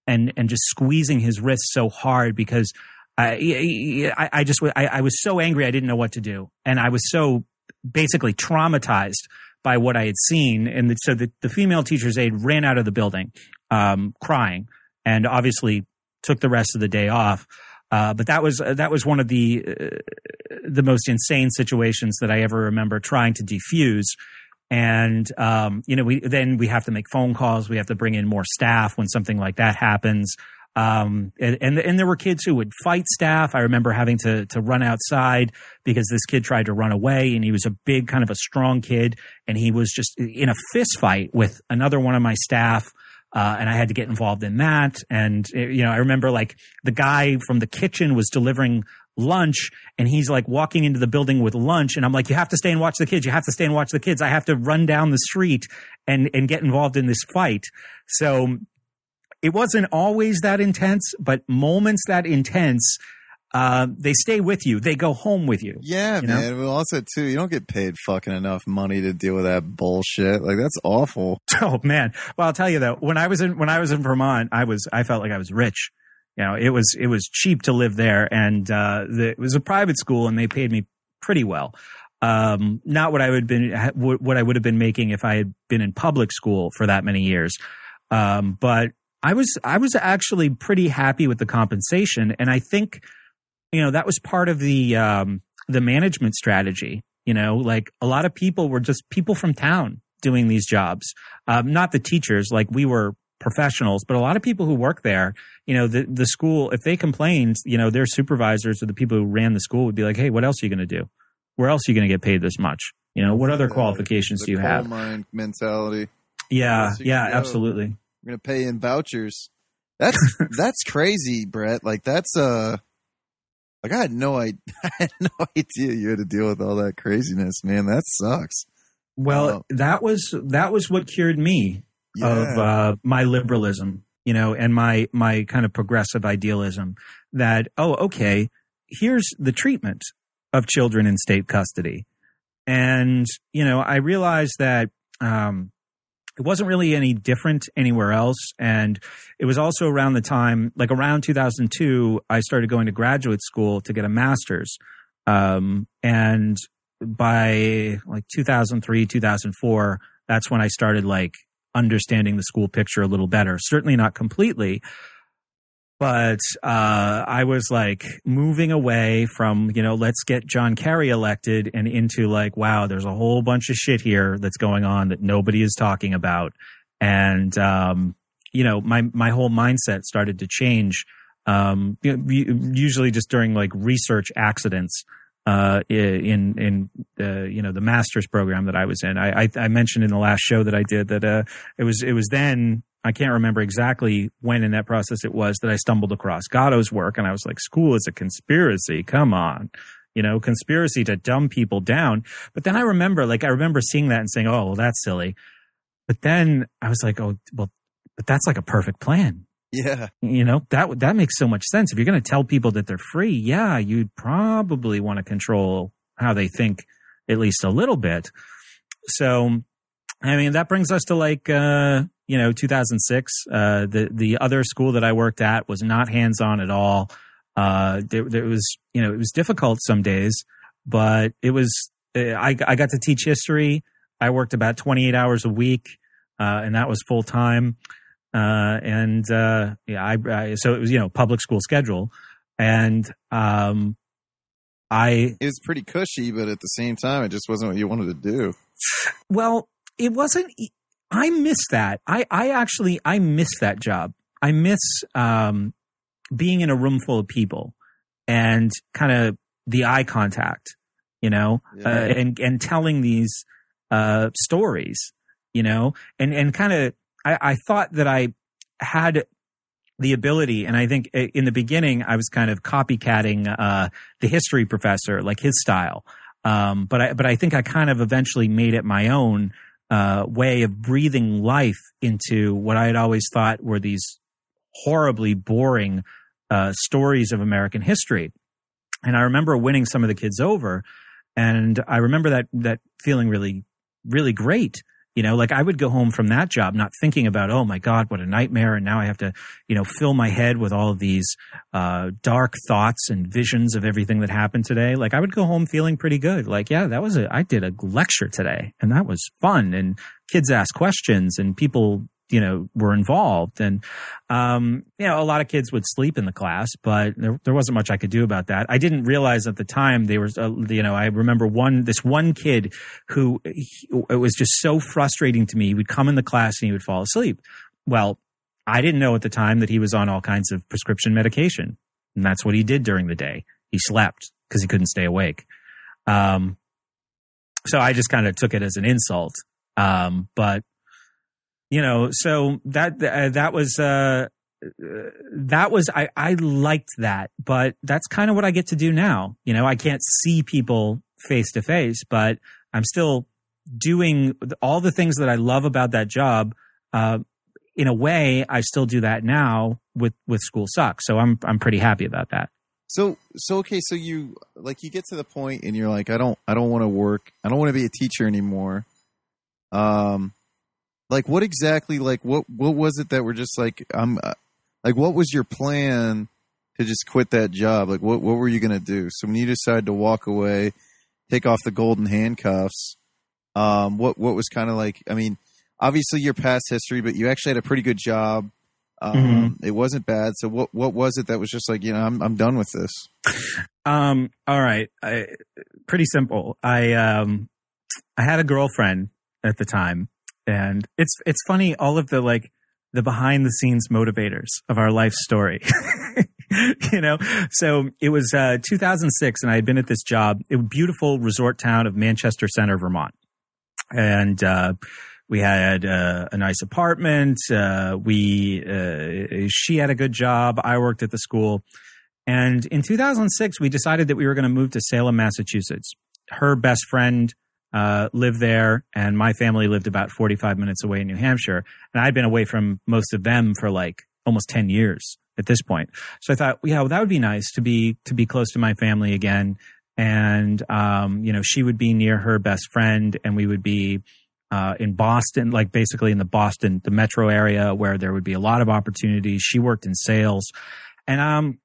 and and just squeezing his wrists so hard because I I, just I, I was so angry I didn't know what to do, and I was so basically traumatized by what I had seen. And so the, the female teacher's aide ran out of the building um, crying, and obviously took the rest of the day off. Uh, but that was that was one of the uh, the most insane situations that I ever remember trying to defuse. And um, you know, we then we have to make phone calls. We have to bring in more staff when something like that happens. Um, and, and, and there were kids who would fight staff. I remember having to to run outside because this kid tried to run away, and he was a big, kind of a strong kid, and he was just in a fist fight with another one of my staff. Uh, and I had to get involved in that. And you know, I remember like the guy from the kitchen was delivering lunch and he's like walking into the building with lunch and I'm like you have to stay and watch the kids you have to stay and watch the kids I have to run down the street and and get involved in this fight so it wasn't always that intense but moments that intense uh, they stay with you they go home with you Yeah, You man. Well, also too, you don't get paid fucking enough money to deal with that bullshit. Like that's awful. Oh man. Well, I'll tell you though, when I was in when I was in Vermont, I was I felt like I was rich. You know, it was it was cheap to live there, and uh, the, it was a private school, and they paid me pretty well. Um, not what I would been what I would have been making if I had been in public school for that many years. Um, but I was I was actually pretty happy with the compensation, and I think you know that was part of the um, the management strategy. You know, like a lot of people were just people from town doing these jobs, um, not the teachers. Like we were professionals, but a lot of people who work there, you know, the the school, if they complained, you know, their supervisors or the people who ran the school would be like, "Hey, what else are you going to do? Where else are you going to get paid this much? You know, what other qualifications do you have?" Mine mentality. Yeah, yeah, absolutely. We're gonna pay in vouchers. That's that's crazy, Brett. Like that's uh like I had no idea, I had no idea you had to deal with all that craziness, man. That sucks. Well, Wow. that was that was what cured me Yeah. of uh, my liberalism, you know, and my my kind of progressive idealism. That oh, okay, here's the treatment of children in state custody, and you know, I realized that um, it wasn't really any different anywhere else, and it was also around the time, like around 2002, I started going to graduate school to get a master's, um, and by like 2003 2004 that's when i started like understanding the school picture a little better. Certainly not completely but uh, i was like moving away from you know let's get john kerry elected and into like wow there's a whole bunch of shit here that's going on that nobody is talking about and um, you know my my whole mindset started to change um, you know, usually just during like research accidents uh, in in uh, you know the master's program that I was in. I, I I mentioned in the last show that I did that uh, it was it was then I can't remember exactly when in that process it was that I stumbled across Gatto's work, and I was like, "School is a conspiracy. Come on." You know, conspiracy to dumb people down. But then I remember, like, I remember seeing that and saying, "Oh, well, that's silly." But then I was like, "Oh, well, but that's like a perfect plan." yeah. you know that that makes so much sense if you're going to tell people that they're free yeah you'd probably want to control how they think at least a little bit so i mean that brings us to like uh you know 2006 uh the the other school that i worked at was not hands on at all uh there, there was you know it was difficult some days but it was uh, i i got to teach history i worked about 28 hours a week uh and that was full time uh, and uh, yeah, I, I so it was you know public school schedule, and um, I It was pretty cushy, but at the same time, it just wasn't what you wanted to do. Well, it wasn't. I miss that. I I actually I miss that job. I miss um, being in a room full of people and kind of the eye contact, you know, Yeah. uh, and and telling these uh, stories, you know, and and kind of I, I thought that I had the ability, and I think in the beginning I was kind of copycatting uh, the history professor, like his style. Um, but I but I think I kind of eventually made it my own uh, way of breathing life into what I had always thought were these horribly boring uh, stories of American history. And I remember winning some of the kids over, and I remember that that feeling really, really great. You know, like I would go home from that job not thinking about, oh my God, what a nightmare. And now I have to, you know, fill my head with all of these uh, dark thoughts and visions of everything that happened today. Like I would go home feeling pretty good. Like, yeah, that was a, I did a lecture today and that was fun. And kids asked questions and people, you know, were involved. And, um, you know, a lot of kids would sleep in the class, but there, there wasn't much I could do about that. I didn't realize at the time they were, uh, you know, I remember one, this one kid who he- it was just so frustrating to me. He would come in the class and he would fall asleep. Well, I didn't know at the time that he was on all kinds of prescription medication. And that's what he did during the day. He slept because he couldn't stay awake. Um, so I just kind of took it as an insult. Um, but you know, so that, uh, that was, uh, uh, that was I, I liked that, but that's kind of what I get to do now. You know, I can't see people face to face, but I'm still doing all the things that I love about that job. Uh, in a way, I still do that now with with School Sucks. So I'm I'm pretty happy about that. So so okay, so you like you get to the point and you're like, I don't I don't want to work. I don't want to be a teacher anymore. Um, like what exactly? Like what what was it that were just like I'm uh, like what was your plan to just quit that job? Like what what were you gonna do? So when you decided to walk away, take off the golden handcuffs, um, what what was kind of like? I mean, obviously your past history, but you actually had a pretty good job. Um, It wasn't bad. So what what was it that was just like you know I'm I'm done with this. Um, all right, I, pretty simple. I um, I had a girlfriend at the time, and it's it's funny all of the like the behind the scenes motivators of our life story. you know, so it was uh, 2006, and I had been at this job, a beautiful resort town of Manchester Center, Vermont, and uh, we had uh, a nice apartment. Uh, we uh, she had a good job. I worked at the school. And in 2006, we decided that we were going to move to Salem, Massachusetts. Her best friend uh, lived there, and my family lived about 45 minutes away in New Hampshire. And I'd been away from most of them for like almost 10 years at this point. So I thought, yeah, well, that would be nice to be to be close to my family again. And um, you know, she would be near her best friend, and we would be uh, in Boston, like basically in the Boston, the metro area, where there would be a lot of opportunities. She worked in sales, and um,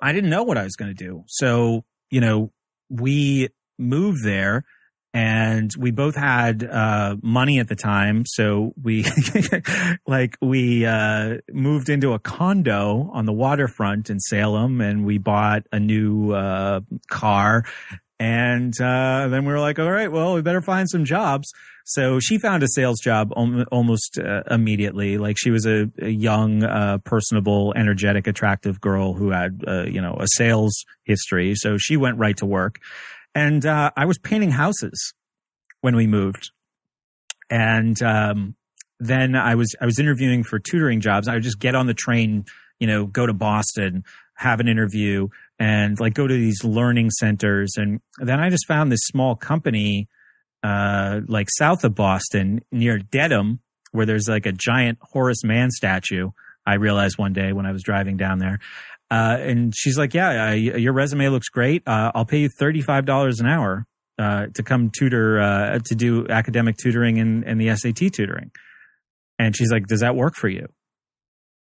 I didn't know what I was going to do. So, you know, we moved there and we both had uh, money at the time. So we, like, we uh, moved into a condo on the waterfront in Salem and we bought a new uh, car. And uh, then we were like, all right, well, we better find some jobs. So she found a sales job om- almost uh, immediately. Like she was a, a young, uh, personable, energetic, attractive girl who had, you know, a sales history. So she went right to work. And uh, I was painting houses when we moved. And um, then I was I was interviewing for tutoring jobs. I would just get on the train, you know, go to Boston, have an interview, and like go to these learning centers. And then I just found this small company uh, like south of Boston near Dedham, where there's like a giant Horace Mann statue. I realized one day when I was driving down there. Uh, and she's like, yeah, your resume looks great. Uh, I'll pay you $35 an hour, uh, to come tutor, uh, to do academic tutoring and, and the SAT tutoring. And she's like, does that work for you?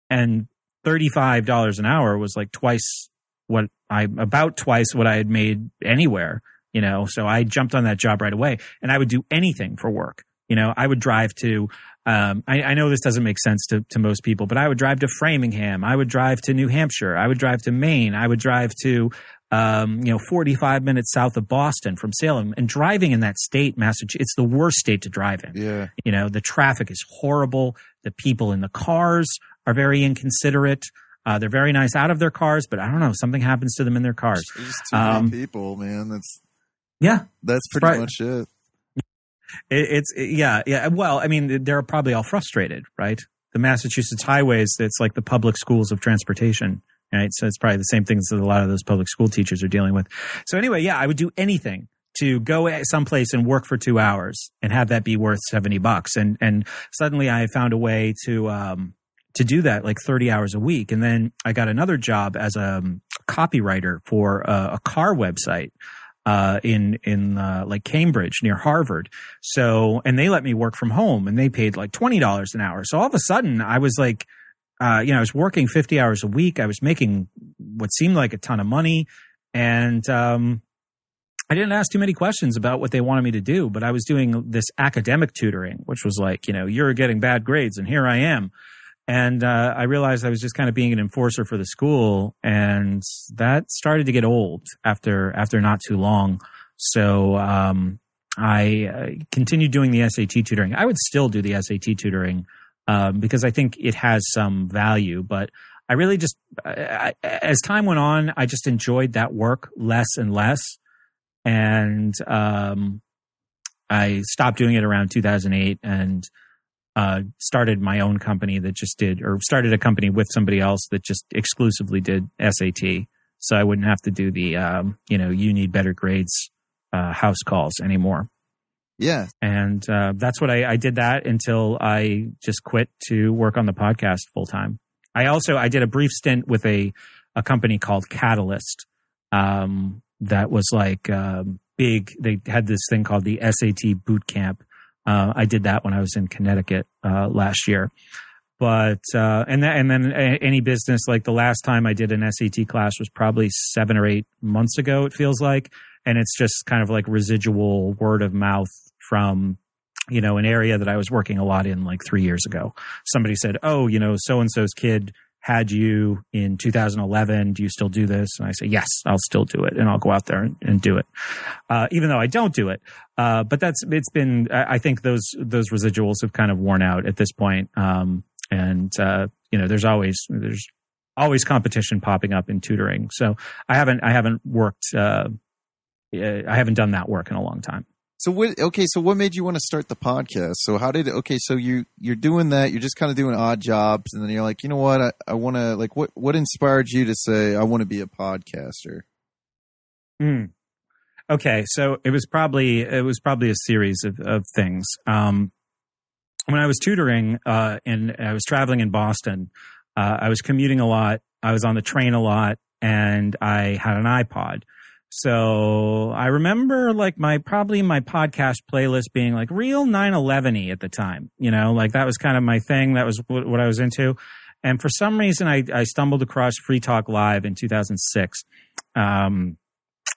And $35 an hour was like twice what I, about twice what I had made anywhere you know so i jumped on that job right away and i would do anything for work you know i would drive to um, I, I know this doesn't make sense to, to most people but i would drive to framingham i would drive to new hampshire i would drive to maine i would drive to um, you know, 45 minutes south of Boston from Salem. And driving in that state, Massachusetts, it's the worst state to drive in. Yeah. You know, the traffic is horrible. The people in the cars are very inconsiderate. Uh, they're very nice out of their cars, but I don't know, something happens to them in their cars. There's too Um, many people, man. That's Yeah, that's pretty Right. much it. It, it's it- yeah, yeah. Well, I mean, they're probably all frustrated, right? The Massachusetts highways, it's like the public schools of transportation, right? So it's probably the same things that a lot of those public school teachers are dealing with. So anyway, yeah, I would do anything to go someplace and work for two hours and have that be worth 70 bucks. And, and suddenly I found a way to, um, to do that like 30 hours a week. And then I got another job as a um, copywriter for a, a car website uh, in in uh, like Cambridge near Harvard. So and they let me work from home, and they paid like twenty dollars an hour. So all of a sudden, I was like, uh, you know, I was working fifty hours a week. I was making what seemed like a ton of money, and um, I didn't ask too many questions about what they wanted me to do. But I was doing this academic tutoring, which was like, you know, you're getting bad grades, and here I am. And uh, I realized I was just kind of being an enforcer for the school, and that started to get old after after not too long. So um, I uh, continued doing the SAT tutoring. I would still do the SAT tutoring um, because I think it has some value, but I really just, I, as time went on, I just enjoyed that work less and less, and um, I stopped doing it around 2008 and uh, started my own company that just did, or started a company with somebody else that just exclusively did SAT. So I wouldn't have to do the, um, you know, you need better grades uh, house calls anymore. Yeah. And uh, that's what I, I did that until I just quit to work on the podcast full time. I also I did a brief stint with a a company called Catalyst um, that was like um, big. They had this thing called the SAT Boot Camp. Uh, I did that when I was in Connecticut uh, last year. But uh, and that, and then any business like the last time I did an SAT class was probably seven or eight months ago. It feels like, and it's just kind of like residual word of mouth from you know an area that I was working a lot in like three years ago. Somebody said, "Oh, you know, so and so's kid had you in 2011. Do you still do this?" And I say, "Yes, I'll still do it, and I'll go out there and, and do it, uh, even though I don't do it." Uh, but that's it's been. I think those those residuals have kind of worn out at this point. Um, and uh, you know, there's always there's always competition popping up in tutoring. So I haven't I haven't worked. Uh, I haven't done that work in a long time. So what? Okay, so what made you want to start the podcast? So how did? Okay, so you you're doing that. You're just kind of doing odd jobs, and then you're like, you know what? I, I want to like what what inspired you to say I want to be a podcaster? Mm. Okay, so it was probably it was probably a series of, of things. Um, when I was tutoring uh, and I was traveling in Boston, uh, I was commuting a lot. I was on the train a lot, and I had an iPod. So I remember like my probably my podcast playlist being like real 911y at the time. You know, like that was kind of my thing. That was what, what I was into. And for some reason, I, I stumbled across Free Talk Live in 2006. Um,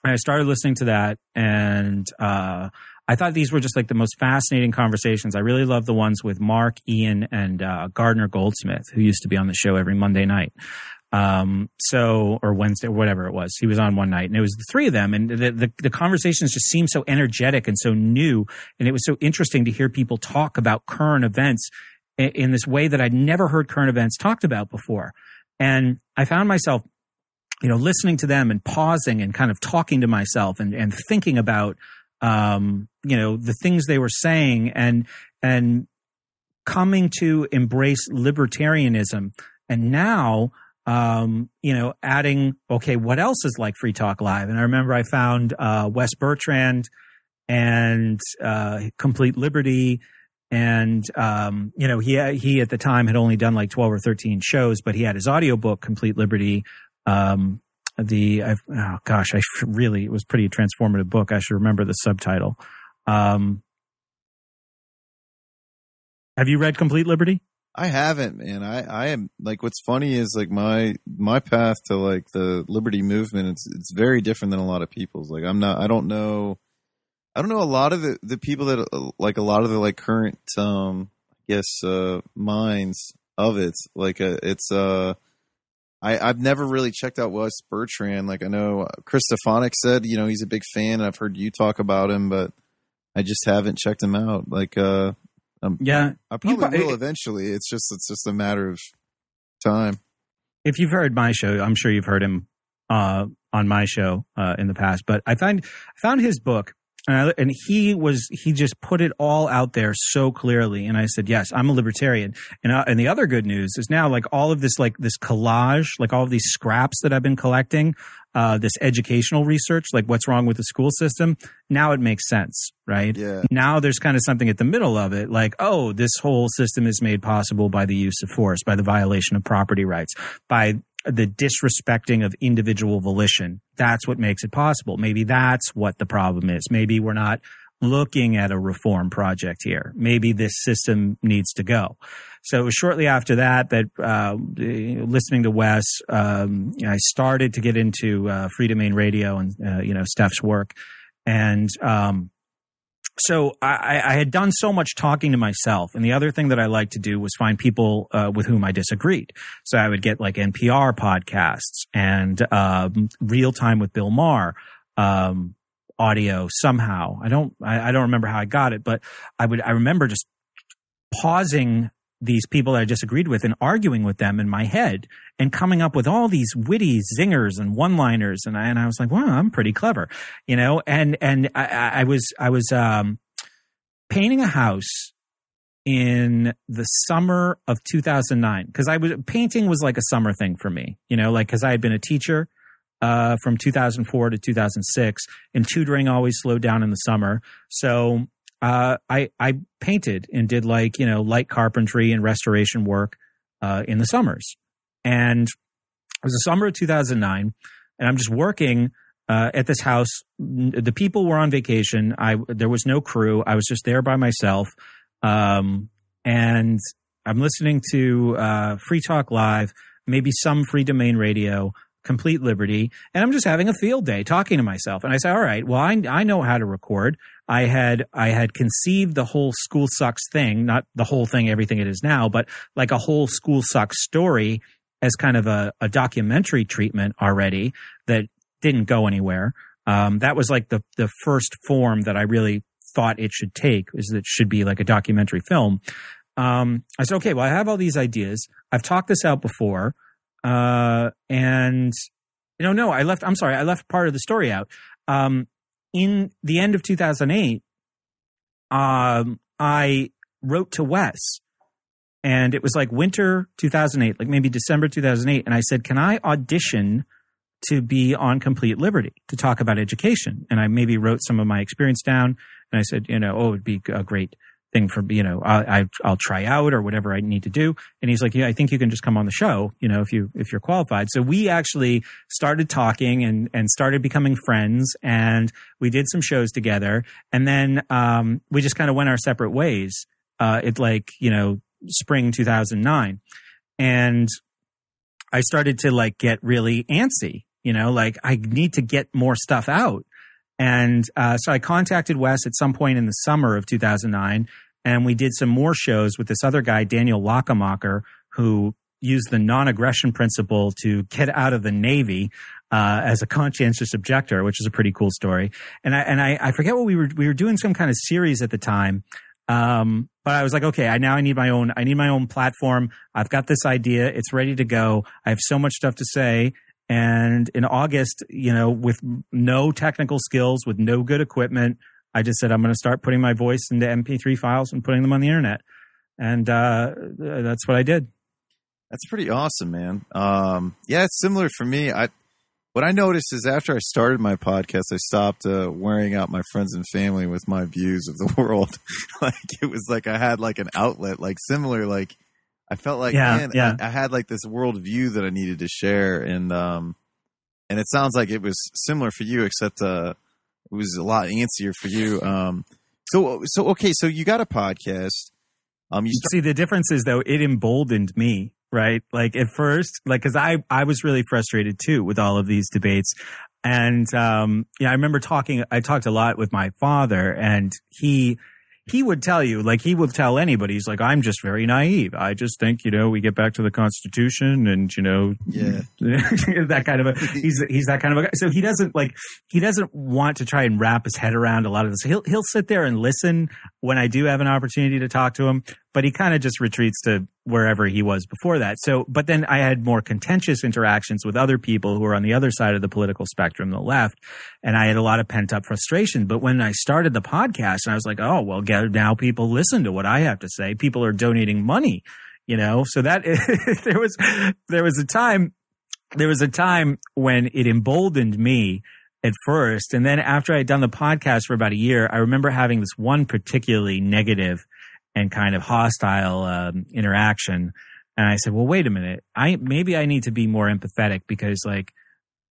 I started listening to that, and uh, I thought these were just like the most fascinating conversations. I really love the ones with Mark, Ian, and uh, Gardner Goldsmith, who used to be on the show every Monday night. Um, so, or Wednesday, or whatever it was. He was on one night, and it was the three of them, and the, the, the conversations just seemed so energetic and so new, and it was so interesting to hear people talk about current events in, in this way that I'd never heard current events talked about before. And I found myself you know, listening to them and pausing and kind of talking to myself and, and thinking about, um, you know, the things they were saying and, and coming to embrace libertarianism. And now, um, you know, adding, okay, what else is like Free Talk Live? And I remember I found, uh, Wes Bertrand and, uh, Complete Liberty. And, um, you know, he, he at the time had only done like 12 or 13 shows, but he had his audiobook, Complete Liberty, um, the I've, oh gosh, I really it was pretty transformative book. I should remember the subtitle. Um, have you read Complete Liberty? I haven't, man. I I am like what's funny is like my my path to like the liberty movement. It's it's very different than a lot of people's. Like I'm not. I don't know. I don't know a lot of the the people that uh, like a lot of the like current um I guess uh minds of it. Like uh, it's uh I, I've never really checked out Wes Bertrand. Like I know Chris Stefanik said, you know, he's a big fan. And I've heard you talk about him, but I just haven't checked him out. Like, uh, um, Yeah. I probably probably- will eventually. It's just it's just a matter of time. if you've heard my show, I'm sure you've heard him uh, on my show uh, in the past. But I find I found his book, and, I, and he was he just put it all out there so clearly. And I said, yes, I'm a libertarian. And uh, and the other good news is now like all of this like this collage, like all of these scraps that I've been collecting. Uh, this educational research, like what's wrong with the school system, now it makes sense, right? Yeah. now there's kind of something at the middle of it like oh this whole system is made possible by the use of force by the violation of property rights by the disrespecting of individual volition. That's what makes it possible. Maybe that's what the problem is. Maybe we're not looking at a reform project here. Maybe this system needs to go so it was shortly after that that uh, listening to Wes, um, I started to get into uh, Freedomain Radio and uh, you know Steph's work, and um, so I, I had done so much talking to myself, and the other thing that I liked to do was find people uh, with whom I disagreed. So I would get like NPR podcasts and um, Real Time with Bill Maher um, audio somehow. I don't I, I don't remember how I got it, but I would I remember just pausing these people I disagreed with and arguing with them in my head and coming up with all these witty zingers and one-liners. And I, and I was like, wow, I'm pretty clever, you know? And, and I, I I was, I was, um, painting a house in the summer of 2009 because I was painting was like a summer thing for me, you know, like because I had been a teacher uh, from 2004 to 2006, and tutoring always slowed down in the summer. So uh, I I painted and did like you know light carpentry and restoration work uh, in the summers, and it was the summer of 2009, and I'm just working uh, at this house. The people were on vacation. I there was no crew. I was just there by myself, um, and I'm listening to uh, Free Talk Live, maybe some Freedomain Radio. Complete Liberty, and I'm just having a field day talking to myself. And I say, "All right, well, I I know how to record. I had I had conceived the whole school sucks thing, not the whole thing, everything it is now, but like a whole school sucks story as kind of a, a documentary treatment already that didn't go anywhere. Um, that was like the the first form that I really thought it should take is that it should be like a documentary film. Um, I said, okay, well, I have all these ideas. I've talked this out before, uh, and you know, no, I left. I'm sorry, I left part of the story out. Um, in the end of 2008, um, I wrote to Wes, and it was like winter 2008, like maybe December 2008, and I said, "Can I audition to be on Complete Liberty to talk about education?" And I maybe wrote some of my experience down, and I said, "You know, oh, it'd be a great." Thing for you know I, I I'll try out or whatever I need to do. And he's like yeah I think you can just come on the show you know if you if you're qualified. So we actually started talking and and started becoming friends and we did some shows together. And then um we just kind of went our separate ways uh it like you know spring 2009 and I started to like get really antsy you know like I need to get more stuff out. And uh, so I contacted Wes at some point in the summer of 2009, and we did some more shows with this other guy, Daniel Lakemacher, who used the non-aggression principle to get out of the Navy uh, as a conscientious objector, which is a pretty cool story. And I and I, I forget what we were we were doing some kind of series at the time. Um, but I was like, okay, I now I need my own I need my own platform. I've got this idea. It's ready to go. I have so much stuff to say. And in August, you know, with no technical skills, with no good equipment, I just said, I'm going to start putting my voice into MP3 files and putting them on the internet. And uh, that's what I did. That's pretty awesome, man. Um, yeah, it's similar for me. I what I noticed is after I started my podcast, I stopped uh, wearing out my friends and family with my views of the world. like it was like I had like an outlet, like similar, like I felt like Yeah, man, yeah. I, I had like this world view that I needed to share, and um, and it sounds like it was similar for you, except uh, it was a lot antsier for you. Um, so so okay, so you got a podcast. Um, you See, the difference is though, it emboldened me, right? Like at first, like, cause I, I was really frustrated too with all of these debates. And, um, yeah, I remember talking, I talked a lot with my father and he, he would tell you, like he would tell anybody, he's like, I'm just very naive. I just think, you know, we get back to the Constitution and, you know, Yeah. that kind of a, he's, he's that kind of a guy. So he doesn't like, he doesn't want to try and wrap his head around a lot of this. He'll, he'll sit there and listen when I do have an opportunity to talk to him, but he kind of just retreats to wherever he was before that. So, but then I had more contentious interactions with other people who were on the other side of the political spectrum, the left, and I had a lot of pent up frustration. But when I started the podcast, and I was like, oh, well, now people listen to what I have to say. People are donating money, you know. So that there was there was a time there was a time when it emboldened me at first, and then after I had done the podcast for about a year, I remember having this one particularly negative and kind of hostile um, interaction. And I said, well, wait a minute. I maybe I need to be more empathetic because like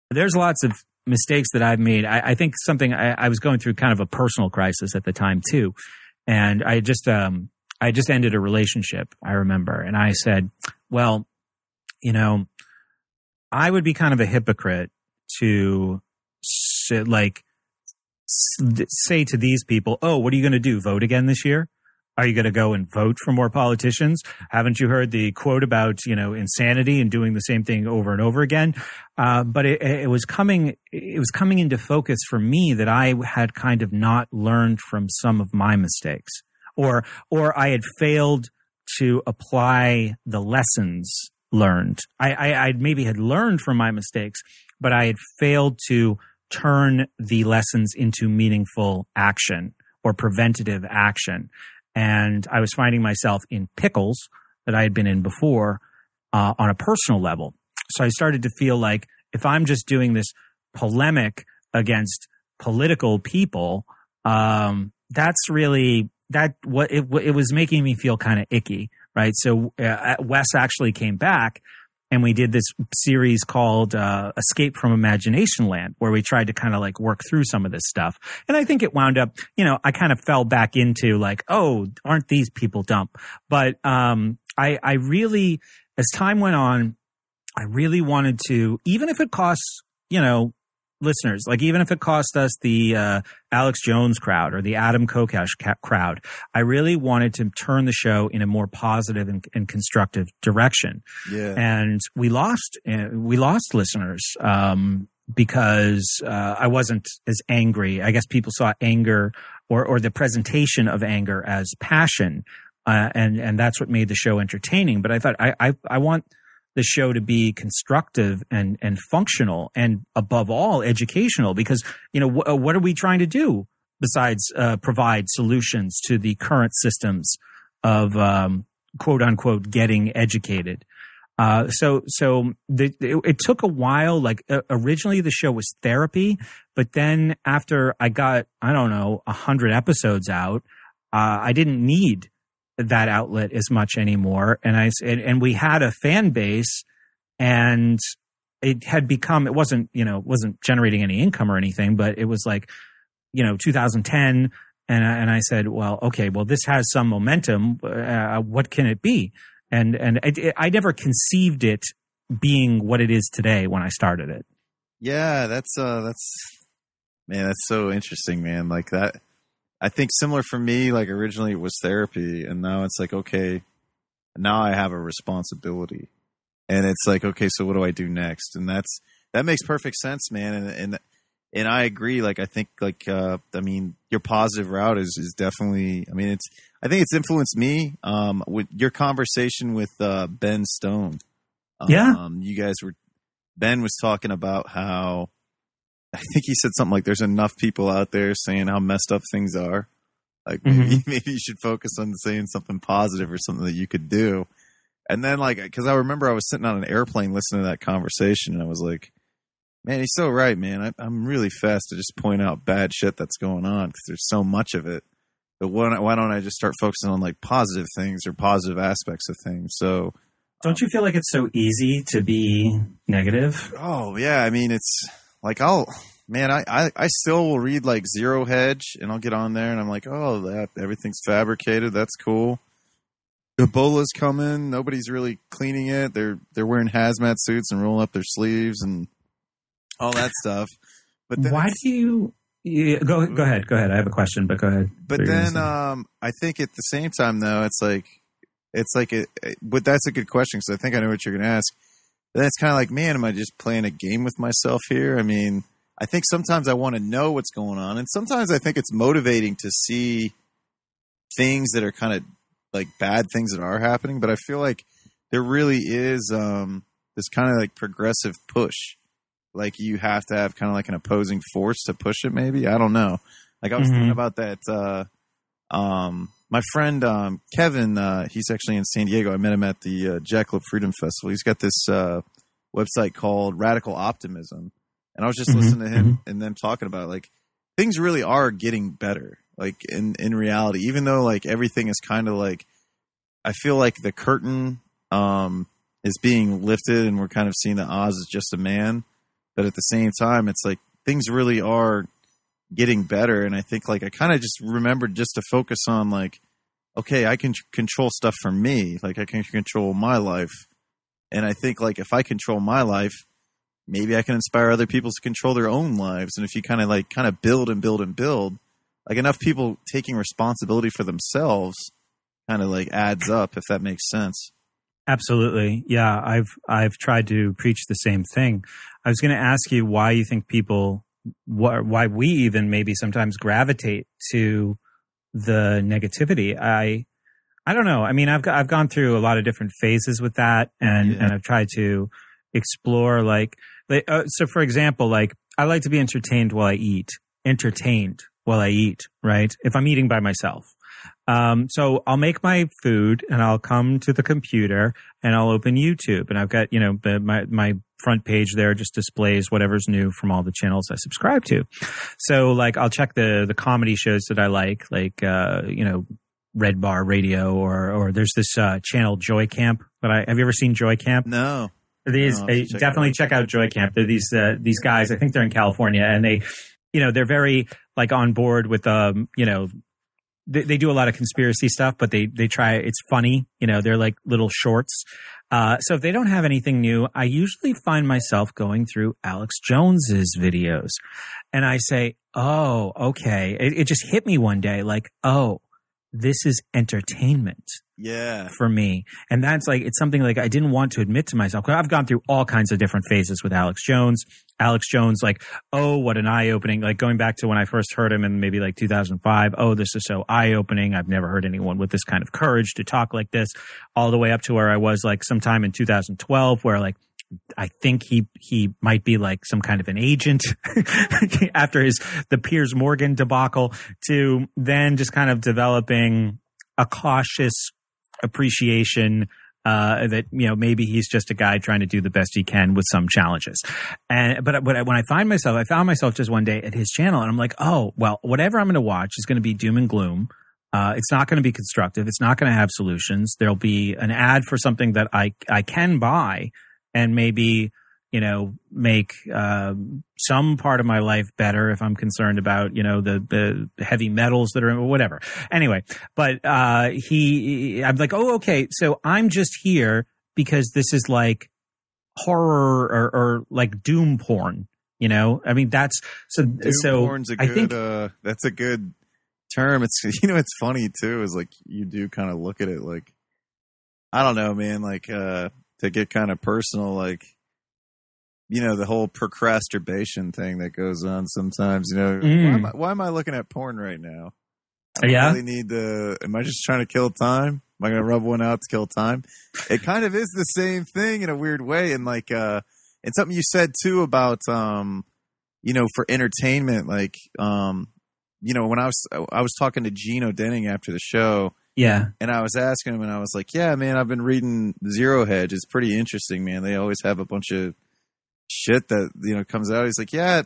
there's lots of mistakes that I've made. I, I think something I, I was going through kind of a personal crisis at the time too. And I just um I just ended a relationship, I remember. And I said, well, you know, I would be kind of a hypocrite to like say to these people, "Oh, what are you going to do? Vote again this year?" Are you going to go and vote for more politicians? Haven't you heard the quote about you know insanity and doing the same thing over and over again? Uh, but it, it was coming, it was coming into focus for me that I had kind of not learned from some of my mistakes, or or I had failed to apply the lessons learned. I, I, I maybe had learned from my mistakes, but I had failed to turn the lessons into meaningful action or preventative action and I was finding myself in pickles that I had been in before uh, on a personal level. So I started to feel like if I'm just doing this polemic against political people, um, that's really that what it, it was making me feel kind of icky, right? So uh, Wes actually came back and we did this series called uh, Escape from Imagination Land, where we tried to kind of like work through some of this stuff. And I think it wound up, you know, I kind of fell back into like, oh, aren't these people dumb? But um, I, I really, as time went on, I really wanted to, even if it costs, you know, listeners, like even if it cost us the uh, Alex Jones crowd or the Adam Kokesh ca- crowd, I really wanted to turn the show in a more positive and, and constructive direction. Yeah. And we lost, uh, we lost listeners um, because uh, I wasn't as angry. I guess people saw anger or or the presentation of anger as passion, uh, and and that's what made the show entertaining. But I thought I I, I want the show to be constructive and and functional and above all educational because you know wh- what are we trying to do besides uh, provide solutions to the current systems of um, quote unquote getting educated? Uh, so so the, it, it took a while like uh, originally the show was therapy but then after i got i don't know a hundred episodes out uh, i didn't need that outlet as much anymore. And i and, and we had a fan base and it had become it wasn't you know wasn't generating any income or anything but it was like you know 2010 and I, and I said well okay well this has some momentum. Uh, what can it be? And and it, it, I never conceived it being what it is today when I started it. Yeah, that's uh that's man, that's so interesting, man. Like that I think similar for me, like originally it was therapy and now it's like, okay, now I have a responsibility. And it's like, okay, so what do I do next? And that's that makes perfect sense, man. And and and I agree. Like I think like uh I mean your positive route is is definitely I mean it's I think it's influenced me um with your conversation with uh Ben Stone. Um, Yeah. you guys were Ben was talking about how I think he said something like there's enough people out there saying how messed up things are. Like maybe mm-hmm. maybe you should focus on saying something positive or something that you could do. And then like because I remember I was sitting on an airplane listening to that conversation and I was like, man, he's so right, man. I, I'm really fast to just point out bad shit that's going on because there's so much of it. But why, why don't I just start focusing on like positive things or positive aspects of things? So don't um, you feel like it's so easy to be negative Oh yeah, I mean it's like I'll man, I, I I still will read like Zero Hedge and I'll get on there and I'm like, oh that everything's fabricated. That's cool. Ebola's coming. Nobody's really cleaning it. They're they're wearing hazmat suits and rolling up their sleeves and all that stuff. But then why do you Yeah, go go ahead, go ahead. I have a question, but go ahead. But What you're gonna then, um, I think at the same time, though, it's like, it's like, a, but that's a good question because I think I know what you're going to ask. Then it's kind of like, man, am I just playing a game with myself here? I mean, I think sometimes I want to know what's going on, and sometimes I think it's motivating to see things that are kind of like bad things that are happening. But I feel like there really is um, this kind of like progressive push. Like you have to have kind of like an opposing force to push it. Maybe I don't know. Like I was Mhm. thinking about that. Uh, um, my friend um, Kevin, uh, he's actually in San Diego. I met him at the uh, Jackalope Freedom Festival. He's got this uh, website called Radical Optimism, and I was just Mhm, listening to him and them talking about like things really are getting better. Like in in reality, even though like everything is kind of like, I feel like the curtain um, is being lifted, and we're kind of seeing that Oz is just a man. But at the same time, it's like things really are getting better. And i think like i kind of just remembered just to focus on like okay i can control stuff for me. Like i can control my life. And i think like if i control my life maybe i can inspire other people to control their own lives. And if you kind of like kind of build and build and build like enough people taking responsibility for themselves kind of like adds up if that makes sense. Absolutely. Yeah, I've I've tried to preach the same thing. I was going to ask you why you think people wh- why we even maybe sometimes gravitate to the negativity. I I don't know. I mean, I've I've gone through a lot of different phases with that and Yeah. and I've tried to explore like, like uh, so for example, like I like to be entertained while I eat. Entertained while I eat, right? If I'm eating by myself. Um, so I'll make my food and I'll come to the computer and I'll open YouTube and I've got, you know, the, my, my front page there just displays whatever's new from all the channels I subscribe to. So like I'll check the, the comedy shows that I like, like, uh, you know, Red Bar Radio or, or there's this, uh, channel Joy Camp that I, have you ever seen Joy Camp? no These No, I'll have to uh, check definitely out. check out Joy Camp. They're these uh, these guys. I think they're in California, and they, you know, they're very like on board with um, you know, they, they do a lot of conspiracy stuff, but they they try. It's funny, you know. They're like little shorts. Uh, so if they don't have anything new, I usually find myself going through Alex Jones's videos, and I say, "Oh, okay." It, it just hit me one day, like, "Oh, this is entertainment." Yeah for me. And that's like, it's something like I didn't want to admit to myself. 'Cause I've gone through all kinds of different phases with Alex Jones. Alex Jones, like, oh, what an eye opening. Like going back to when I first heard him in maybe like 2005. Oh, this is so eye opening. I've never heard anyone with this kind of courage to talk like this all the way up to where I was like sometime in 2012 where like, I think he he might be like some kind of an agent after his the Piers Morgan debacle to then just kind of developing a cautious appreciation uh, that you know maybe he's just a guy trying to do the best he can with some challenges. And but but when I find myself, I found myself just one day at his channel, and I'm like, oh well, whatever I'm going to watch is going to be doom and gloom. Uh, it's not going to be constructive. It's not going to have solutions. There'll be an ad for something that I I can buy and maybe you know make um, some part of my life better if I'm concerned about you know the the heavy metals that are in whatever. Anyway, but uh, he I'm like oh okay so I'm just here because this is like horror or, or like doom porn. You know, I mean that's so Doom so. porn's a I good think uh that's a good term it's you know it's funny too is like you do kind of look at it like i don't know man like uh to get kind of personal like you know the whole procrastination thing that goes on sometimes you know why, Mm. am I, why am i looking at porn right now? I Yeah? really need to am i just trying to kill time? Am i gonna rub one out to kill time? It kind of is the same thing in a weird way and like uh and something you said too about um you know for entertainment like um you know when i was i was talking to gino denning after the show yeah. and i was asking him and i was like yeah man i've been reading zero hedge. It's pretty interesting man. They always have a bunch of shit that you know comes out he's like yeah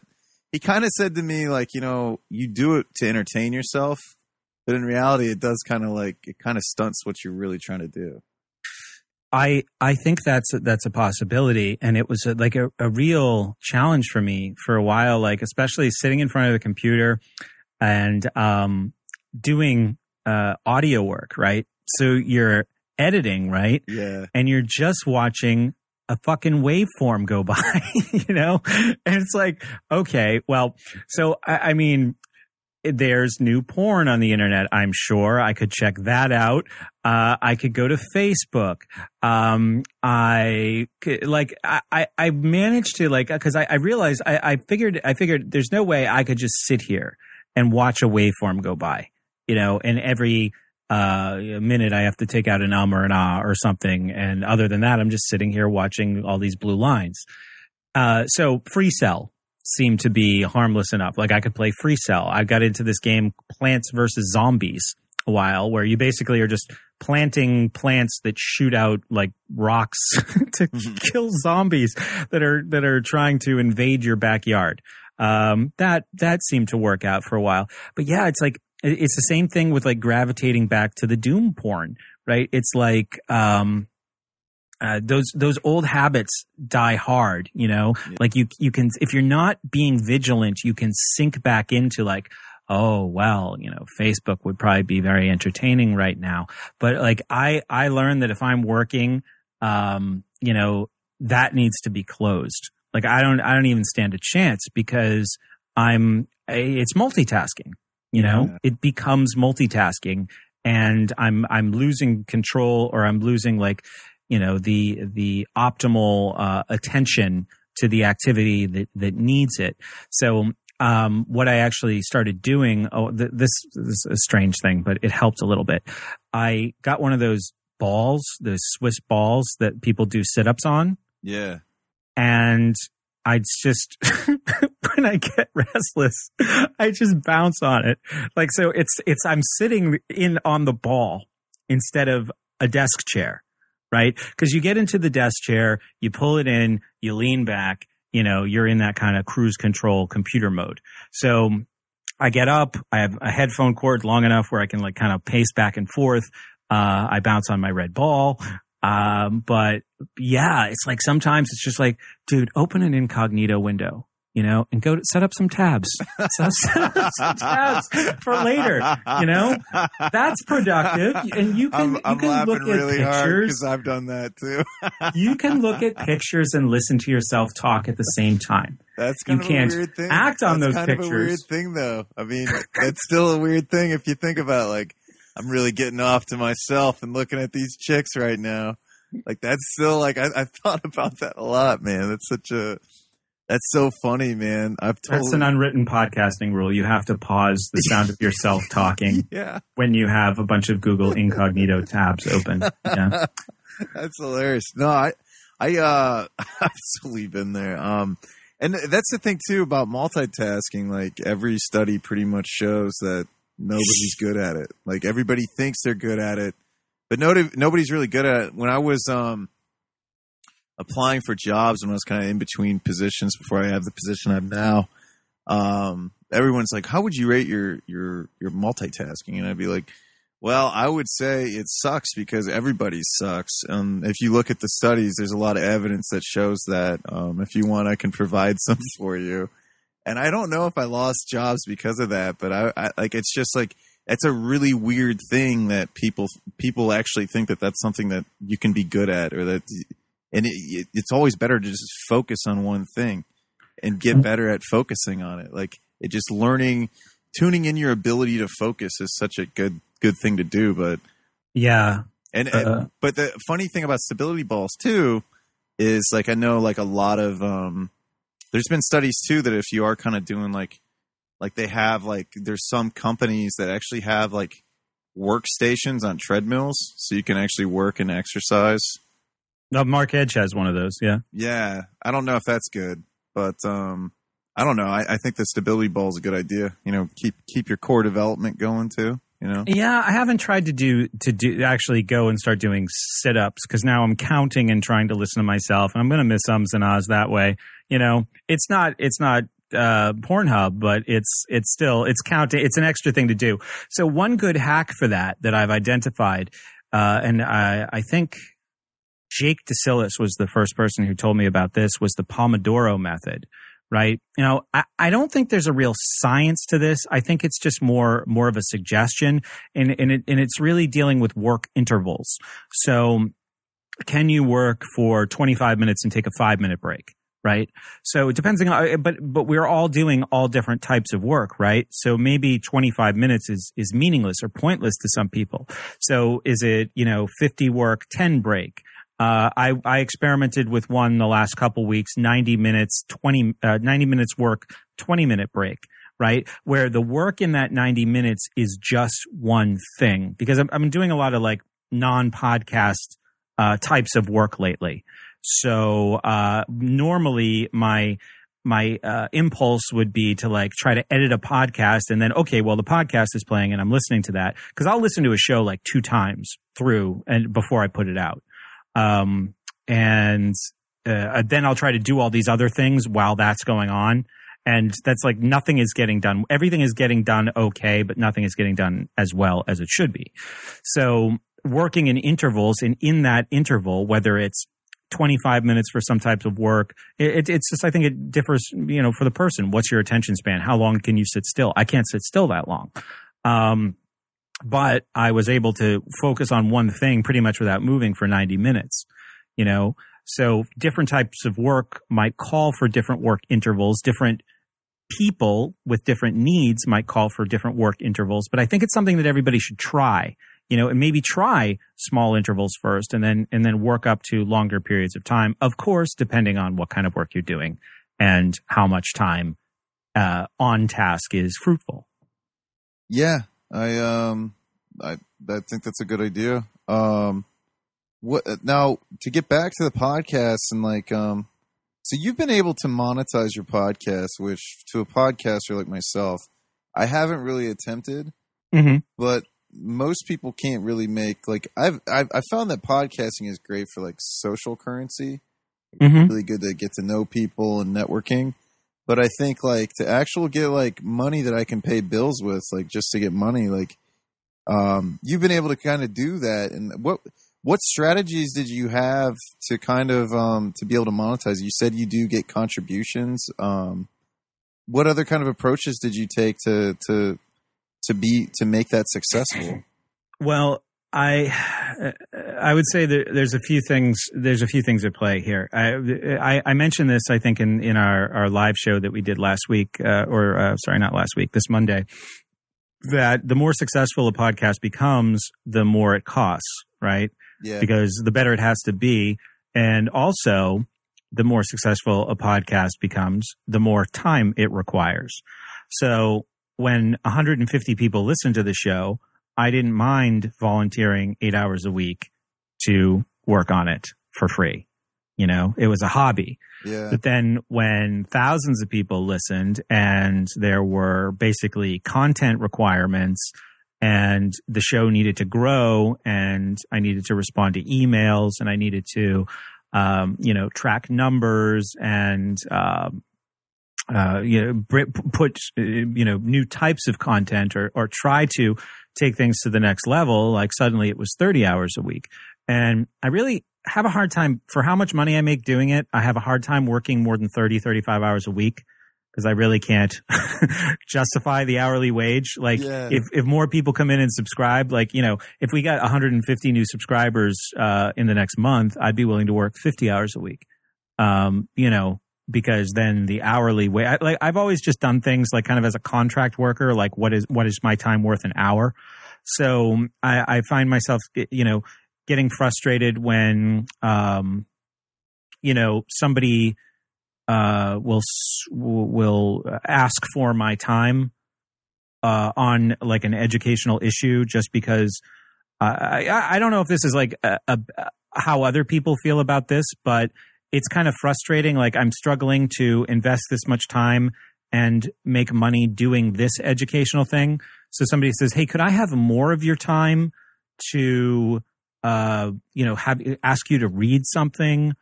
he kind of said to me like you know you do it to entertain yourself but in reality it does kind of like it kind of stunts what you're really trying to do I I think that's a, that's a possibility, and it was a, like a, a real challenge for me for a while. Like especially sitting in front of the computer and um, doing uh, audio work, right? So you're editing, right? yeah And you're just watching a fucking waveform go by, you know? And it's like, okay, well, so I, I mean, there's new porn on the internet. I'm sure I could check that out. Uh, I could go to Facebook. Um, I like, I, I managed to like, cause I, I realized I, I figured, I figured there's no way I could just sit here and watch a waveform go by, you know, and every, uh, a minute I have to take out an um or an ah or something. And other than that, I'm just sitting here watching all these blue lines. Uh, so free cell seemed to be harmless enough. Like I could play free cell. I got into this game Plants versus Zombies a while where you basically are just planting plants that shoot out like rocks to mm-hmm. kill zombies that are that are trying to invade your backyard. Um, that that seemed to work out for a while. But yeah, it's like it's the same thing with like gravitating back to the doom porn, right? It's like um uh, those those old habits die hard, you know. Yeah. Like you you can if you're not being vigilant, you can sink back into like, oh well, you know, Facebook would probably be very entertaining right now. But like I I learned that if I'm working, um, you know, that needs to be closed. Like I don't I don't even stand a chance because I'm it's multitasking. You know, yeah. it becomes multitasking, and I'm I'm losing control or I'm losing like you know the the optimal uh, attention to the activity that that needs it. So um, what I actually started doing, oh, th- this, this is a strange thing, but it helped a little bit. I got one of those balls, those Swiss balls that people do sit ups on. Yeah. And I just, when I get restless, I just bounce on it. Like, so it's, it's, I'm sitting in on the ball instead of a desk chair right? Because you get into the desk chair, you pull it in, you lean back, you know, you're in that kind of cruise control computer mode. So I get up, I have a headphone cord long enough where I can like kind of pace back and forth. Uh, I bounce on my red ball. Um, but yeah, it's like sometimes it's just like, dude, open an incognito window you know, and go to, set up some tabs. set up some tabs for later. You know, that's productive, and you can I'm, I'm you can look really at pictures I've done that too. you can look at pictures and listen to yourself talk at the same time. That's kind you of can't a weird thing. act on that's those kind pictures. Of a weird thing, though. I mean, that's still a weird thing if you think about like I'm really getting off to myself and looking at these chicks right now. Like that's still like I, I thought about that a lot, man. That's such a that's so funny, man. I've totally... That's an unwritten podcasting rule. You have to pause the sound of yourself talking yeah. when you have a bunch of Google incognito tabs open. Yeah. That's hilarious. No, I I uh I've absolutely been there. Um and that's the thing too about multitasking. Like every study pretty much shows that nobody's good at it. Like everybody thinks they're good at it, but nobody nobody's really good at it. When I was um applying for jobs when I was kind of in between positions before I have the position I'm now, um, everyone's like, "How would you rate your your your multitasking?" And I'd be like, "Well, I would say it sucks because everybody sucks." And if you look at the studies, there's a lot of evidence that shows that. Um, if you want, I can provide some for you. And I don't know if I lost jobs because of that, but I, I like it's just like it's a really weird thing that people people actually think that that's something that you can be good at or that and it, it's always better to just focus on one thing and get better at focusing on it. Like it just learning, tuning in your ability to focus is such a good good thing to do. But yeah, and, uh, and but the funny thing about stability balls too is like I know like a lot of um, there's been studies too that if you are kind of doing like like they have like there's some companies that actually have like workstations on treadmills so you can actually work and exercise no, Mark Edge has one of those. Yeah. Yeah. I don't know if that's good, but um, I don't know. I, I think the stability ball is a good idea. You know, keep keep your core development going too. You know. Yeah, I haven't tried to do to do actually go and start doing sit ups because now I'm counting and trying to listen to myself, and I'm going to miss ums and ahs that way. You know, it's not it's not uh, Pornhub, but it's it's still it's counting. It's an extra thing to do. So one good hack for that that I've identified, uh, and I I think Jake DeSillis was the first person who told me about this was the Pomodoro method, right? You know, I, I don't think there's a real science to this. I think it's just more, more of a suggestion and, and, it, and it's really dealing with work intervals. So can you work for 25 minutes and take a five minute break? Right. So it depends on, but, but we're all doing all different types of work, right? So maybe 25 minutes is, is meaningless or pointless to some people. So is it, you know, 50 work, 10 break? Uh, I, I experimented with one the last couple weeks, 90 minutes, 20, uh, 90 minutes work, 20 minute break, right? Where the work in that 90 minutes is just one thing because I'm, I'm doing a lot of like non podcast, uh, types of work lately. So, uh, normally my, my uh, impulse would be to like try to edit a podcast and then okay well the podcast is playing and i'm listening to that because i'll listen to a show like two times through and before i put it out um, and uh, then i'll try to do all these other things while that's going on and that's like nothing is getting done everything is getting done okay but nothing is getting done as well as it should be so working in intervals and in that interval whether it's 25 minutes for some types of work. It, it's just, I think it differs, you know, for the person. What's your attention span? How long can you sit still? I can't sit still that long. Um, but I was able to focus on one thing pretty much without moving for 90 minutes, you know? So different types of work might call for different work intervals. Different people with different needs might call for different work intervals, but I think it's something that everybody should try you know, and maybe try small intervals first and then, and then work up to longer periods of time. Of course, depending on what kind of work you're doing and how much time, uh, on task is fruitful. Yeah. I, um, I, I think that's a good idea. Um, what now to get back to the podcast and like, um, so you've been able to monetize your podcast, which to a podcaster like myself, I haven't really attempted, mm-hmm. but most people can't really make like I've I've I found that podcasting is great for like social currency. Mm-hmm. Really good to get to know people and networking. But I think like to actual get like money that I can pay bills with, like just to get money, like um you've been able to kind of do that. And what what strategies did you have to kind of um to be able to monetize? You said you do get contributions. Um what other kind of approaches did you take to to to be to make that successful? Well, I I would say that there's a few things there's a few things at play here. I I, I mentioned this I think in in our our live show that we did last week uh, or uh, sorry not last week this Monday that the more successful a podcast becomes the more it costs right Yeah. because the better it has to be and also the more successful a podcast becomes the more time it requires. So when 150 people listen to the show, I didn't mind volunteering eight hours a week to work on it for free. You know, it was a hobby. yeah. But then when thousands of people listened and there were basically content requirements and the show needed to grow and I needed to respond to emails and I needed to, um, you know, track numbers and, um, uh, you know, put, uh, you know, new types of content or, or try to take things to the next level. Like suddenly it was 30 hours a week. And I really have a hard time for how much money I make doing it. I have a hard time working more than 30, 35 hours a week because I really can't justify the hourly wage. Like Yeah. if, if more people come in and subscribe, like, you know, if we got 150 new subscribers, uh, in the next month, I'd be willing to work 50 hours a week. Um, you know, because then the hourly way, I, like I've always just done things like kind of as a contract worker, like what is, what is my time worth an hour? So I, I find myself, you know, getting frustrated when, um, you know, somebody, uh, will, will ask for my time, uh, on like an educational issue just because, uh, I, I don't know if this is like a, a, how other people feel about this, but it's kind of frustrating. Like I'm struggling to invest this much time and make money doing this educational thing. So somebody says, Hey, could I have more of your time to, uh, you know, have, ask you to read something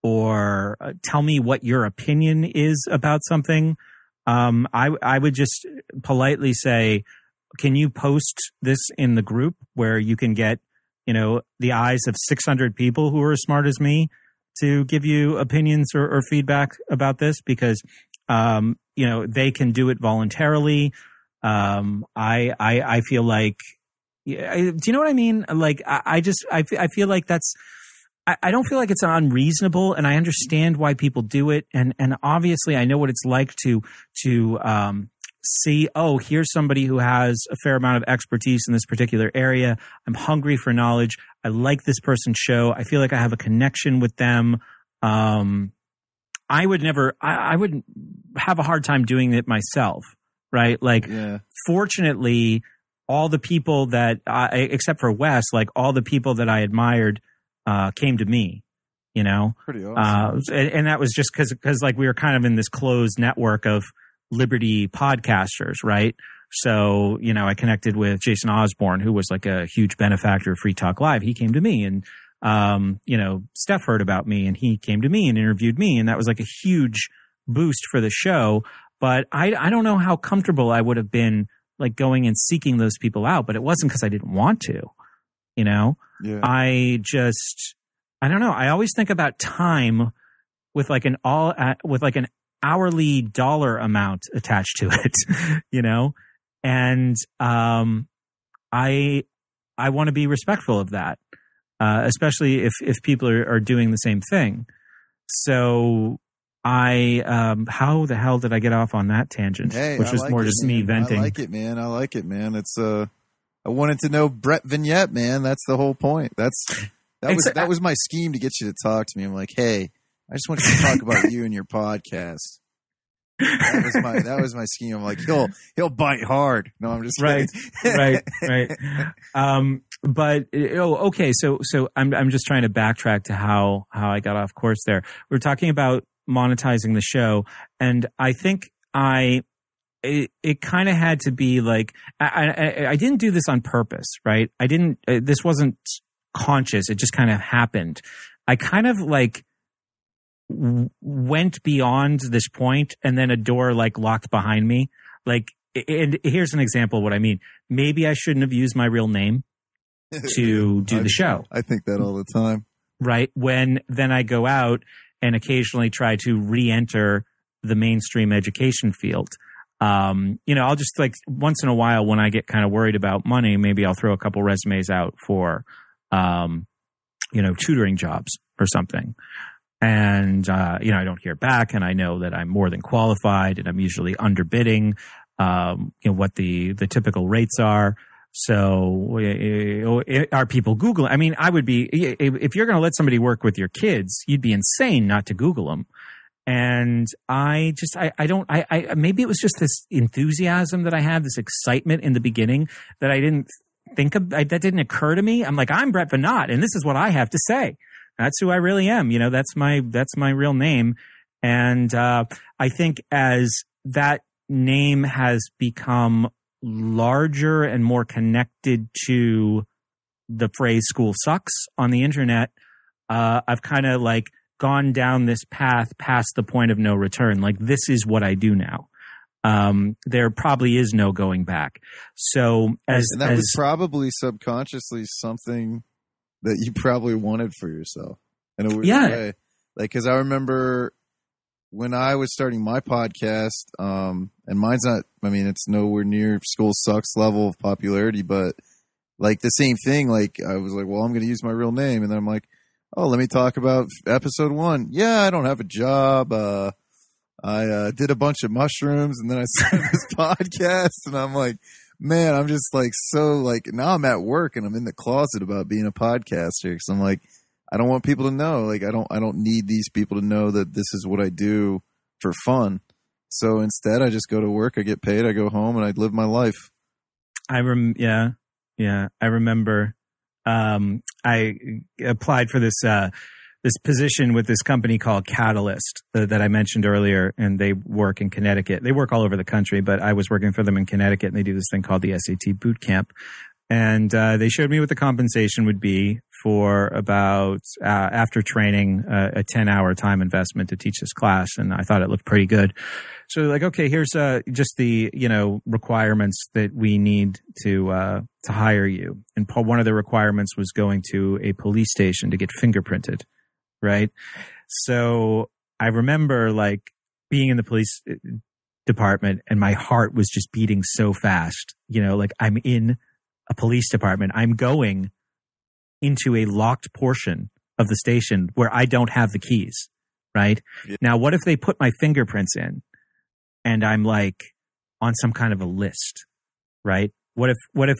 or uh, tell me what your opinion is about something? Um, I, I would just politely say, can you post this in the group where you can get, you know, the eyes of 600 people who are as smart as me to give you opinions or, or feedback about this? Because, um, you know, they can do it voluntarily. Um, I, I, I feel like, yeah, do you know what I mean? Like, I, I just, I, I feel like that's, I, I don't feel like it's unreasonable, and I understand why people do it, and and obviously I know what it's like to to um, see. Oh, here's somebody who has a fair amount of expertise in this particular area. I'm hungry for knowledge. I like this person's show. I feel like I have a connection with them. Um, I would never. I, I would have a hard time doing it myself. Right? Like, Yeah. fortunately, all the people that, I, except for Wes, like all the people that I admired, uh, came to me. You know, Pretty awesome. uh, and, and that was just because because like we were kind of in this closed network of Liberty podcasters, right? So you know, I connected with Jason Osborne, who was like a huge benefactor of Free Talk Live. He came to me, and um, you know, Steph heard about me, and he came to me and interviewed me, and that was like a huge boost for the show. But I I don't know how comfortable I would have been like going and seeking those people out, but it wasn't because I didn't want to, you know. yeah. I just I don't know. I always think about time with like an all uh, with like an hourly dollar amount attached to it, you know? And um I I want to be respectful of that. Uh especially if if people are, are doing the same thing. So I um how the hell did I get off on that tangent? Hey, which I was like more it, just me venting. I like it, man. I like it, man. It's uh, I wanted to know Brett Veinotte, man. That's the whole point. That's that was that was my scheme to get you to talk to me. I'm like, hey, I just want you to talk about you and your podcast. That was my that was my scheme. I'm like, he'll he'll bite hard. No, I'm just Right, right, right. Um, but oh, okay. So, so I'm I'm just trying to backtrack to how how I got off course there. We are talking about monetizing the show, and I think I it, it kind of had to be like I, I I didn't do this on purpose, right? I didn't. Uh, this wasn't conscious. It just kind of happened. I kind of like w- went beyond this point, and then a door like locked behind me. Like, and here's an example of what I mean. Maybe I shouldn't have used my real name to do I- the show I think that all the time. right? When then I go out and occasionally try to re-enter the mainstream education field. Um, you know, I'll just like once in a while when I get kind of worried about money, maybe I'll throw a couple resumes out for, um, you know, tutoring jobs or something. And, uh, you know, I don't hear back and I know that I'm more than qualified and I'm usually underbidding, um, you know, what the, the typical rates are. So uh, are people Googling? I mean, I would be, if you're going to let somebody work with your kids, you'd be insane not to Google them. And I just, I, I don't, I, I, maybe it was just this enthusiasm that I had, this excitement in the beginning that I didn't think of, that didn't occur to me. I'm like, I'm Brett Veinotte and this is what I have to say. That's who I really am. You know, that's my, that's my real name. And, uh, I think as that name has become larger and more connected to the phrase school sucks on the internet, uh, I've kind of like gone down this path past the point of no return. Like, this is what I do now. Um, there probably is no going back. So as, And that as was probably subconsciously something that you probably wanted for yourself in a weird Yeah. way. Like, because I remember when I was starting my podcast, um, and mine's not, I mean, it's nowhere near school sucks level of popularity, but like the same thing. Like, I was like, well, I'm going to use my real name. And then I'm like, oh, let me talk about episode one. Yeah, I don't have a job. Uh, I uh, did a bunch of mushrooms and then I started this podcast and I'm like, man, I'm just like so like now I'm at work and I'm in the closet about being a podcaster because I'm like, I don't want people to know. Like I don't I don't need these people to know that this is what I do for fun. So instead, I just go to work, I get paid, I go home, and I live my life. I rem yeah yeah I remember um I applied for this uh this position with this company called Catalyst uh, that I mentioned earlier and they work in Connecticut. They work all over the country, but I was working for them in Connecticut and they do this thing called the SAT boot camp. And uh, they showed me what the compensation would be for about uh, after training uh, a 10 hour time investment to teach this class and I thought it looked pretty good. So like, okay, here's uh, just the you know requirements that we need to uh, to hire you. And one of the requirements was going to a police station to get fingerprinted, right? So I remember like being in the police uh, department, and my heart was just beating so fast. You know, like I'm in a police department. I'm going into a locked portion of the station where I don't have the keys, right? Yeah. Now, what if they put my fingerprints in and I'm like on some kind of a list, right? What if, what if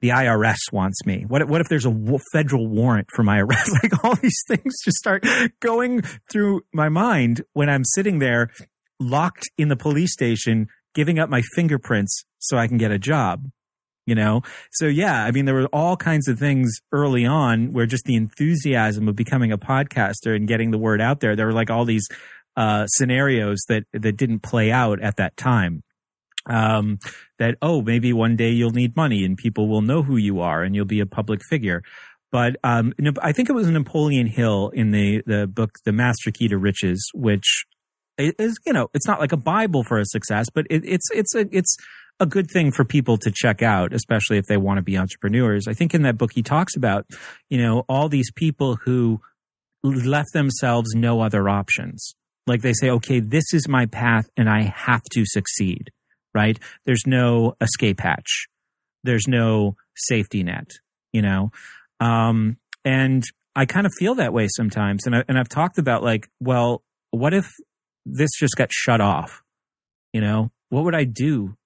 the IRS wants me? What if, what if there's a federal warrant for my arrest? Like all these things just start going through my mind when I'm sitting there locked in the police station, giving up my fingerprints so I can get a job. You know? So yeah, I mean, there were all kinds of things early on where just the enthusiasm of becoming a podcaster and getting the word out there, there were like all these, uh, scenarios that, that didn't play out at that time. Um, that, oh, maybe one day you'll need money and people will know who you are and you'll be a public figure. But um, I think it was Napoleon Hill in the, the book, The Master Key to Riches, which is, you know, it's not like a Bible for a success, but it, it's, it's a, it's a good thing for people to check out, especially if they want to be entrepreneurs. I think in that book, he talks about, you know, all these people who left themselves no other options. Like they say, okay, this is my path and I have to succeed, right? There's no escape hatch. There's no safety net, you know? Um, and I kind of feel that way sometimes. And I, and I've talked about like, well, what if this just got shut off? You know, what would I do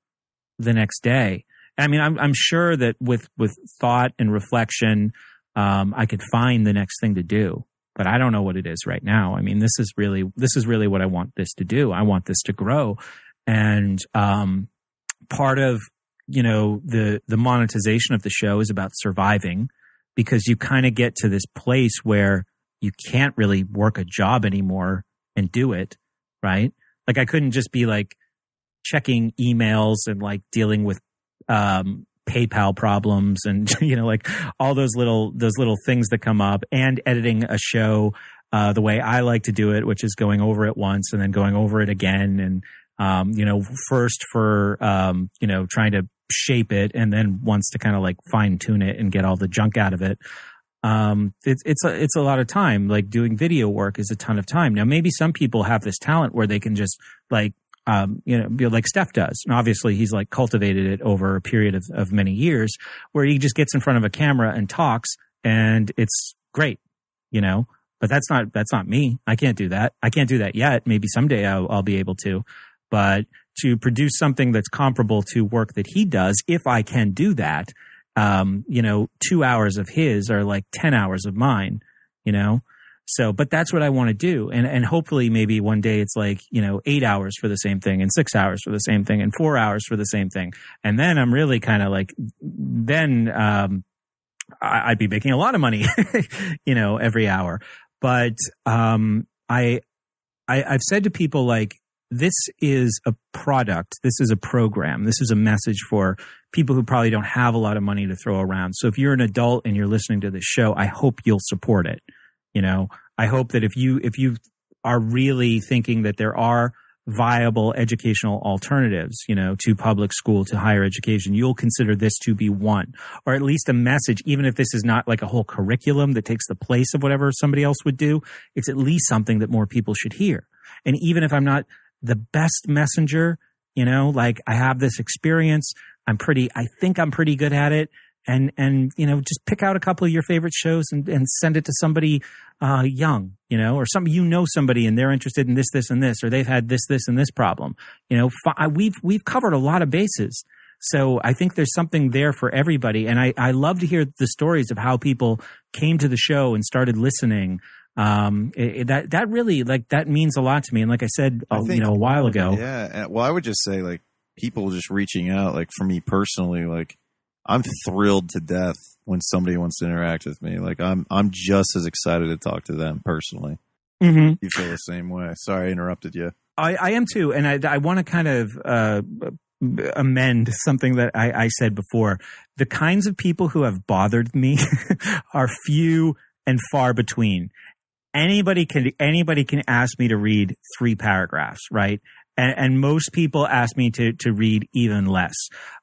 the next day? I mean, I'm, I'm sure that with, with thought and reflection, um, I could find the next thing to do, but I don't know what it is right now. I mean, this is really, this is really what I want this to do. I want this to grow. And, um, part of, you know, the, the monetization of the show is about surviving because you kind of get to this place where you can't really work a job anymore and do it, right? Like I couldn't just be like checking emails and like dealing with um PayPal problems and you know like all those little those little things that come up and editing a show uh the way I like to do it which is going over it once and then going over it again and um you know first for um you know trying to shape it and then once to kind of like fine tune it and get all the junk out of it. Um it's it's a it's a lot of time. Like doing video work is a ton of time. Now maybe some people have this talent where they can just like um, you know, like Steph does. And obviously, he's like cultivated it over a period of, of many years where he just gets in front of a camera and talks, and it's great, you know. But that's not that's not me. I can't do that. I can't do that yet. Maybe someday I'll, I'll be able to. But to produce something that's comparable to work that he does, if I can do that, um, you know, two hours of his are like ten hours of mine. You know, so, but that's what I want to do. And, and hopefully maybe one day it's like, you know, eight hours for the same thing and six hours for the same thing and four hours for the same thing. And then I'm really kind of like, then, um, I'd be making a lot of money, you know, every hour. But, um, I, I, I've said to people like, this is a product. This is a program. This is a message for people who probably don't have a lot of money to throw around. So if you're an adult and you're listening to this show, I hope you'll support it you know i hope that if you if you are really thinking that there are viable educational alternatives you know to public school to higher education you'll consider this to be one or at least a message even if this is not like a whole curriculum that takes the place of whatever somebody else would do it's at least something that more people should hear. And even if i'm not the best messenger you know like i have this experience i'm pretty i think i'm pretty good at it and and you know just pick out a couple of your favorite shows and, and send it to somebody uh, young you know or some you know somebody and they're interested in this this and this or they've had this this and this problem. You know fi- we've we've covered a lot of bases. So I think there's something there for everybody. And I, I love to hear the stories of how people came to the show and started listening. Um it, it- that that really like that means a lot to me. And like I said I uh, you know a while ago. Yeah. Well, I would just say like people just reaching out. Like for me personally, like I'm thrilled to death when somebody wants to interact with me. Like I'm I'm just as excited to talk to them personally. mm-hmm. You feel the same way. Sorry, I interrupted you. I, I am too, and I, I want to kind of uh, amend something that I, I said before. The kinds of people who have bothered me are few and far between. Anybody can anybody can ask me to read three paragraphs, right? And, and most people ask me to to read even less.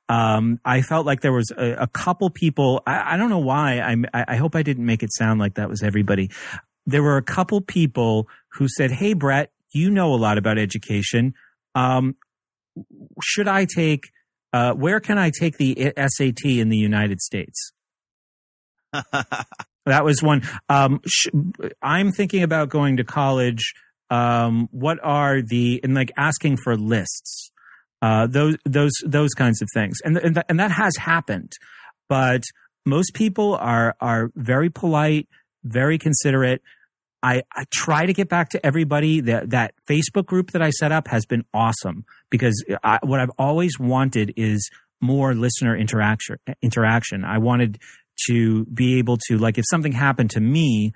Um, I felt like there was a, a couple people. I, I don't know why. I'm, I, I hope I didn't make it sound like that was everybody. There were a couple people who said, "Hey, Brett, you know a lot about education. Um, should I take? Uh, where can I take the SAT in the United States?" That was one. Um, sh- I'm thinking about going to college. Um, what are the and like asking for lists, uh, those those those kinds of things, and and, th- and that has happened, but most people are are very polite, very considerate. I, I try to get back to everybody. That that Facebook group that I set up has been awesome because I, what I've always wanted is more listener interaction. Interaction. I wanted to be able to like if something happened to me,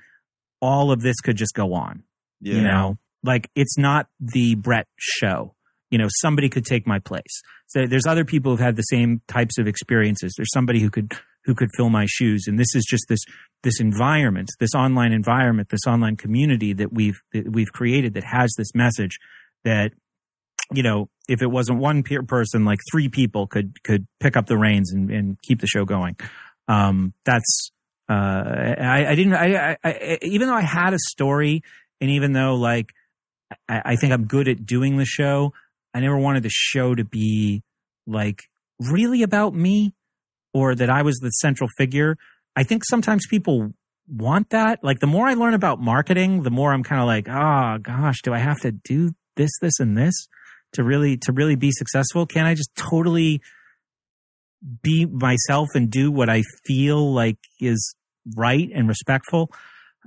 all of this could just go on. Yeah. You know, like it's not the Brett show. You know, somebody could take my place. So there's other people who've had the same types of experiences. There's somebody who could who could fill my shoes, and this is just this this environment, this online environment, this online community that we've that we've created that has this message that you know if it wasn't one peer person, like three people could could pick up the reins and, and keep the show going. Um, that's uh, I, I didn't I, I, I even though I had a story, and even though like I, I think I'm good at doing the show, I never wanted the show to be like really about me or that I was the central figure. I think sometimes people want that. Like the more I learn about marketing, the more I'm kind of like, oh gosh, do I have to do this, this, and this to really to really be successful? Can't I just totally be myself and do what I feel like is right and respectful?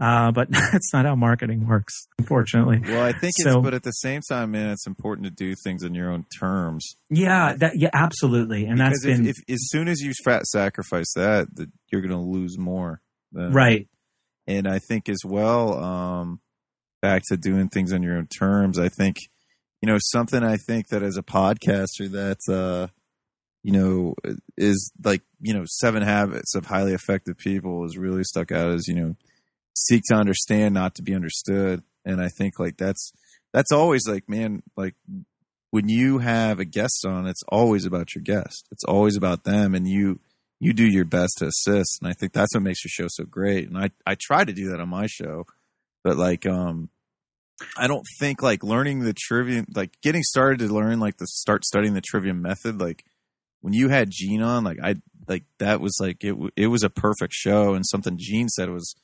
Uh, but that's not how marketing works, unfortunately. Well, I think So- it's, but at the same time, man, it's important to do things in your own terms. Yeah, that yeah, absolutely, and that's because been if, if as soon as you fat sacrifice that, that you're going to lose more. than- right. And I think as well, um, back to doing things on your own terms. I think, you know, something I think that as a podcaster that, uh, you know, is like, you know, seven habits of highly effective people is really stuck out as, you know, seek to understand, not to be understood. And I think like that's, that's always like, man, like when you have a guest on, it's always about your guest. It's always about them and you, you do your best to assist. And I think that's what makes your show so great. And I, I try to do that on my show, but like, um, I don't think like learning the trivia, like getting started to learn like the start studying the trivia method. Like when you had Gene on, like I, like that was like, it, it was a perfect show. And something Gene said was,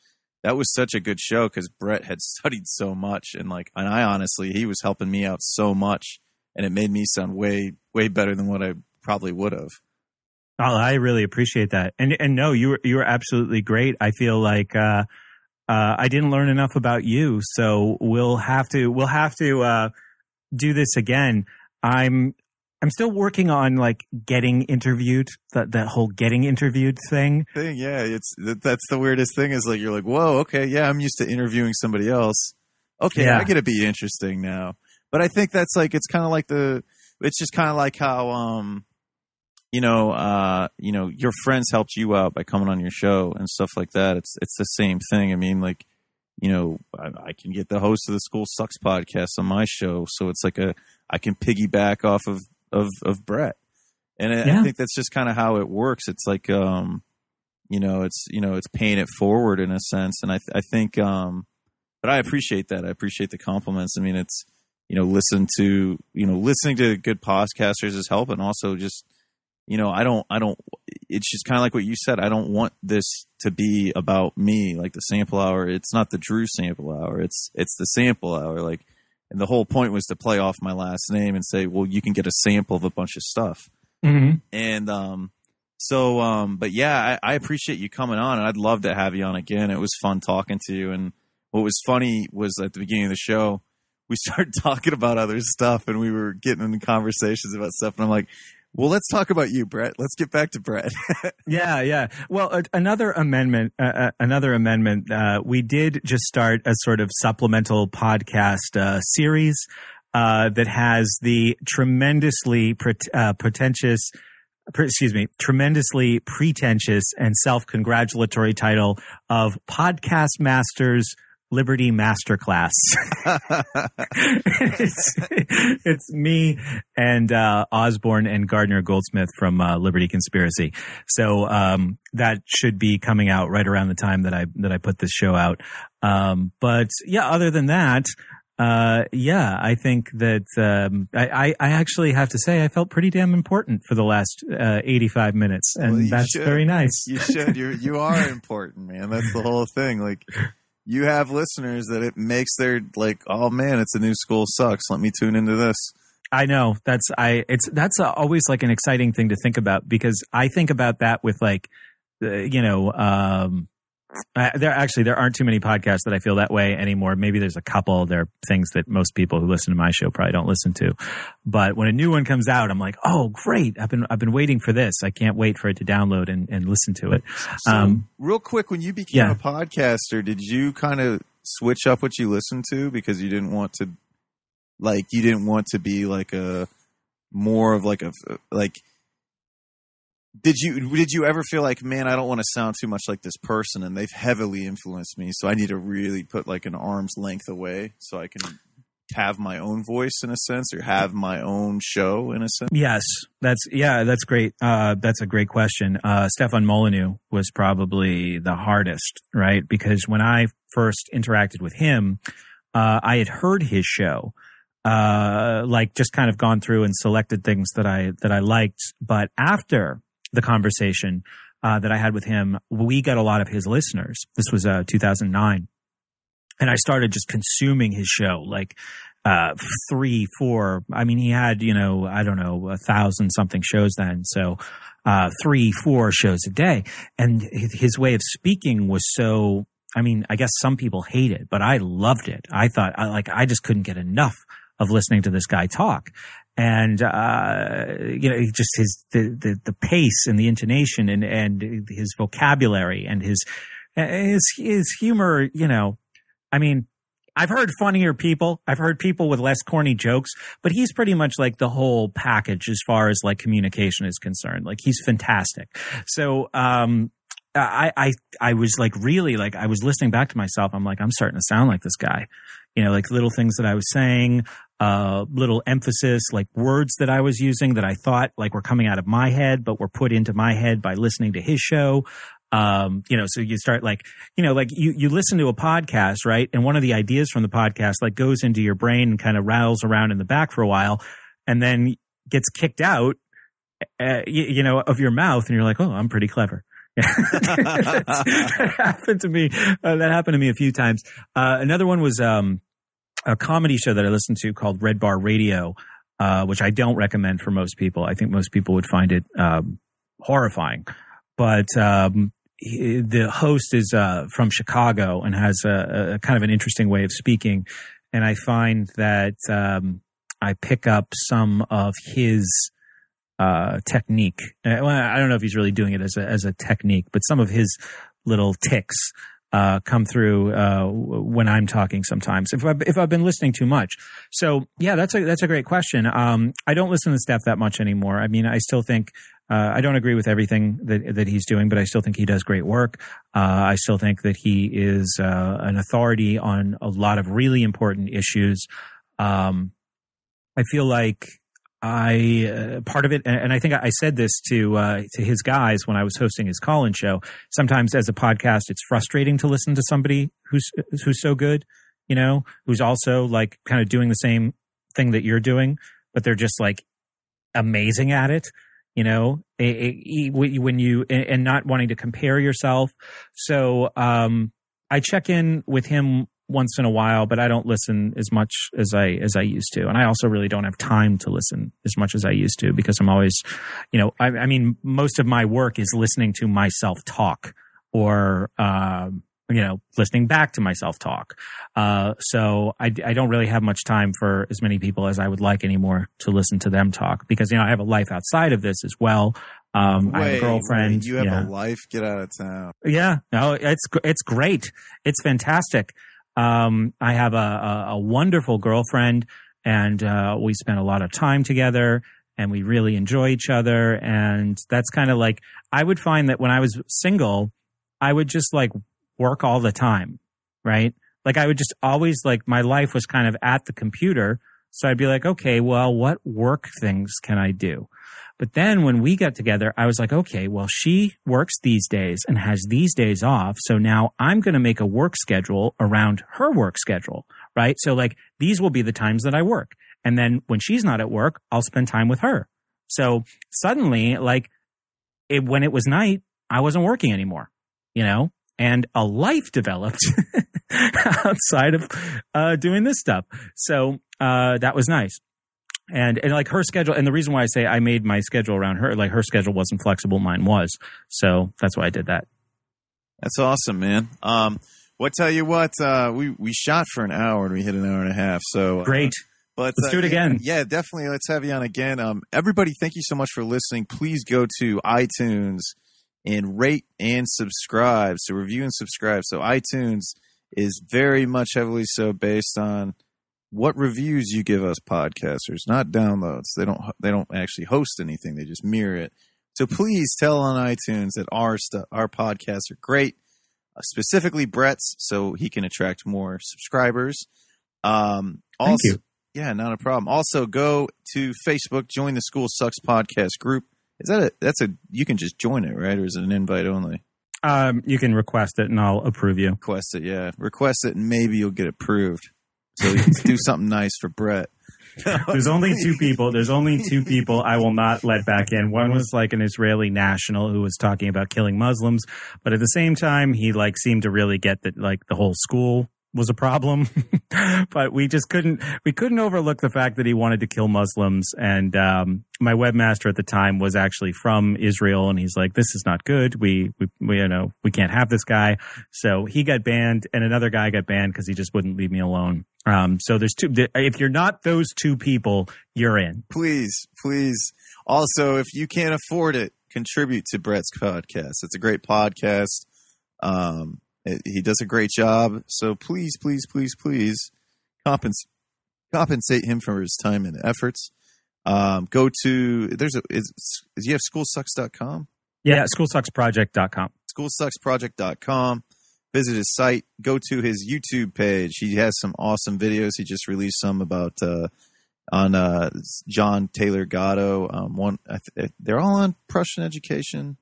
that was such a good show because Brett had studied so much. And like, and I honestly, he was helping me out so much and it made me sound way, way better than what I probably would have. Oh, I really appreciate that. And and no, you were you were absolutely great. I feel like uh, uh, I didn't learn enough about you, so we'll have to we'll have to uh, do this again. I'm I'm still working on like getting interviewed that that whole getting interviewed thing. thing. Yeah, it's that, that's the weirdest thing. Is like you're like, whoa, okay, yeah, I'm used to interviewing somebody else. Okay, Yeah. I get to be interesting now. But I think that's like it's kind of like the. It's just kind of like how um, you know, uh, you know, your friends helped you out by coming on your show and stuff like that. It's it's the same thing. I mean, like, you know, I, I can get the host of the School Sucks podcast on my show, so it's like a I can piggyback off of of of Brett, and I, I think that's just kind of how it works. It's like um, you know, it's you know, it's paying it forward in a sense, and I I think um, but I appreciate that. I appreciate the compliments. I mean, it's you know, listen to you know, listening to good podcasters is helping. Also, just you know, I don't, I don't. It's just kind of like what you said. I don't want this to be about me, like the sample hour. It's not the Drew sample hour. It's it's the sample hour. Like, and the whole point was to play off my last name and say, well, you can get a sample of a bunch of stuff. Mm-hmm. And um, so, um, but yeah, I, I appreciate you coming on, and I'd love to have you on again. It was fun talking to you. And what was funny was at the beginning of the show, we started talking about other stuff, and we were getting into conversations about stuff. And I'm like, well, let's talk about you, Brett. Let's get back to Brett. Yeah, yeah. Well, another amendment, uh, uh, another amendment. Uh, we did just start a sort of supplemental podcast uh, series uh, that has the tremendously pret- pretentious. pre- Excuse me, tremendously pretentious and self-congratulatory title of Podcast Masters Liberty Masterclass. it's, it's me and uh, Osborne and Gardner Goldsmith from uh, Liberty Conspiracy. So um, that should be coming out right around the time that I that I put this show out. Um, but yeah, other than that, uh, yeah, I think that um, I, I, I actually have to say I felt pretty damn important for the last uh, 85 minutes, and Well, that's should. very nice. You should. You you are important, man. That's the whole thing. Like you have listeners that it makes their like, oh man, it's a new school sucks. Let me tune into this. I know that's I it's that's always like an exciting thing to think about because I think about that with like uh, you know um uh, there actually there aren't too many podcasts that I feel that way anymore. Maybe there's a couple. There are things that most people who listen to my show probably don't listen to. But when a new one comes out, I'm like, oh great! I've been I've been waiting for this. I can't wait for it to download and, and listen to it. So, Um, real quick, when you became yeah. a podcaster, did you kind of switch up what you listened to because you didn't want to, like, you didn't want to be like a more of like a like. Did you did you ever feel like man I don't want to sound too much like this person and they've heavily influenced me so I need to really put like an arm's length away so I can have my own voice in a sense or have my own show in a sense Yes, that's yeah, that's great. Uh, that's a great question. Uh, Stefan Molyneux was probably the hardest, right? Because when I first interacted with him, uh, I had heard his show, uh, like just kind of gone through and selected things that I that I liked. But after the conversation uh, that I had with him, we got a lot of his listeners. This was uh, 2009, and I started just consuming his show, like uh, three, four. I mean, he had, you know, I don't know, a thousand something shows then. So, uh, three, four shows a day. And his way of speaking was so, I mean, I guess some people hate it, but I loved it. I thought, like, I just couldn't get enough of listening to this guy talk. And, uh, you know, just his, the, the, the pace and the intonation and, and his vocabulary and his, his, his humor, you know, I mean, I've heard funnier people. I've heard people with less corny jokes, but he's pretty much like the whole package as far as like communication is concerned. Like he's fantastic. So, um, I, I, I was like really like, I was listening back to myself. I'm like, I'm starting to sound like this guy, you know, like little things that I was saying, uh, little emphasis, like words that I was using that I thought like were coming out of my head, but were put into my head by listening to his show. Um, you know, so you start like, you know, like you, you listen to a podcast, right? And one of the ideas from the podcast like goes into your brain and kind of rattles around in the back for a while and then gets kicked out, uh, you, you know, of your mouth. And you're like, oh, I'm pretty clever. that happened to me. Uh, that happened to me a few times. Uh, another one was, um, a comedy show that I listened to called Red Bar Radio, uh, which I don't recommend for most people. I think most people would find it, um, horrifying, but, um, he- the host is uh, from Chicago and has a, a kind of an interesting way of speaking, and I find that um, I pick up some of his uh, technique. Uh, Well, I don't know if he's really doing it as a as a technique, but some of his little ticks uh, come through uh, when I'm talking. Sometimes, if I've, if I've been listening too much. So yeah, that's a that's a great question. Um, I don't listen to Steph that much anymore. I mean, I still think uh, I don't agree with everything that that he's doing, but I still think he does great work. Uh, I still think that he is uh, an authority on a lot of really important issues. Um, I feel like I uh, part of it, and I think I said this to uh, to his guys when I was hosting his call-in show. Sometimes, as a podcast, it's frustrating to listen to somebody who's who's so good, you know, who's also like kind of doing the same thing that you're doing, but they're just like amazing at it you know it, it, when you and not wanting to compare yourself so um i check in with him once in a while but i don't listen as much as i as i used to and i also really don't have time to listen as much as i used to because i'm always you know i, I mean most of my work is listening to myself talk or um you know listening back to myself talk uh, so I, I don't really have much time for as many people as I would like anymore to listen to them talk because you know I have a life outside of this as well. Um, I have a girlfriend. wait, you have yeah. a life. Get out of town. Yeah, no, it's it's great. It's fantastic. Um, I have a, a, a wonderful girlfriend, and uh, we spend a lot of time together, and we really enjoy each other. And that's kind of like I would find that when I was single, I would just like work all the time, right? Like I would just always like my life was kind of at the computer. So I'd be like, okay, well, what work things can I do? But then when we got together, I was like, okay, well, she works these days and has these days off. So now I'm going to make a work schedule around her work schedule, right? So like these will be the times that I work. And then when she's not at work, I'll spend time with her. So suddenly, like it, when it was night, I wasn't working anymore, you know, and a life developed outside of uh, doing this stuff. So uh, that was nice. And and like her schedule, and the reason why I say I made my schedule around her, like her schedule wasn't flexible, mine was. So that's why I did that. That's awesome, man. Um, well, tell you what, uh, we we shot for an hour and we hit an hour and a half. So uh, Great. But Let's uh, do it again. Yeah, definitely. Let's have you on again. Um, everybody, thank you so much for listening. Please go to iTunes and rate and subscribe. So review and subscribe. So iTunes is very much heavily so based on what reviews you give us podcasters, not downloads. They don't they don't actually host anything. They just mirror it. So please tell on iTunes that our stuff, our podcasts are great, uh, specifically Brett's, so he can attract more subscribers. Um, also, Thank you. yeah, not a problem. Also, go to Facebook, join the School Sucks podcast group. Is that a that's a you can just join it, right? Or is it an invite only? Um, you can request it and I'll approve you. Request it, yeah. Request it, and maybe you'll get approved. So do something nice for Brett. There's only two people. There's only two people I will not let back in. One was like an Israeli national who was talking about killing Muslims, but at the same time, he like seemed to really get that like the whole school was a problem. but we just couldn't we couldn't overlook the fact that he wanted to kill Muslims. And um, my webmaster at the time was actually from Israel, and he's like, "This is not good. We we, we you know we can't have this guy." So he got banned, and another guy got banned because he just wouldn't leave me alone. Um, so there's two. If you're not those two people, you're in. Please, please. Also, if you can't afford it, contribute to Brett's podcast. It's a great podcast. Um, he does a great job. So please, please, please, please compensate compensate him for his time and efforts. Um, go to there's a is, is you have schoolsucks.com Yeah, schoolsucksproject.com. schoolsucksproject.com. Visit his site. Go to his YouTube page. He has some awesome videos. He just released some about uh, on uh, John Taylor Gatto. Um, one, I th- they're all on Prussian education.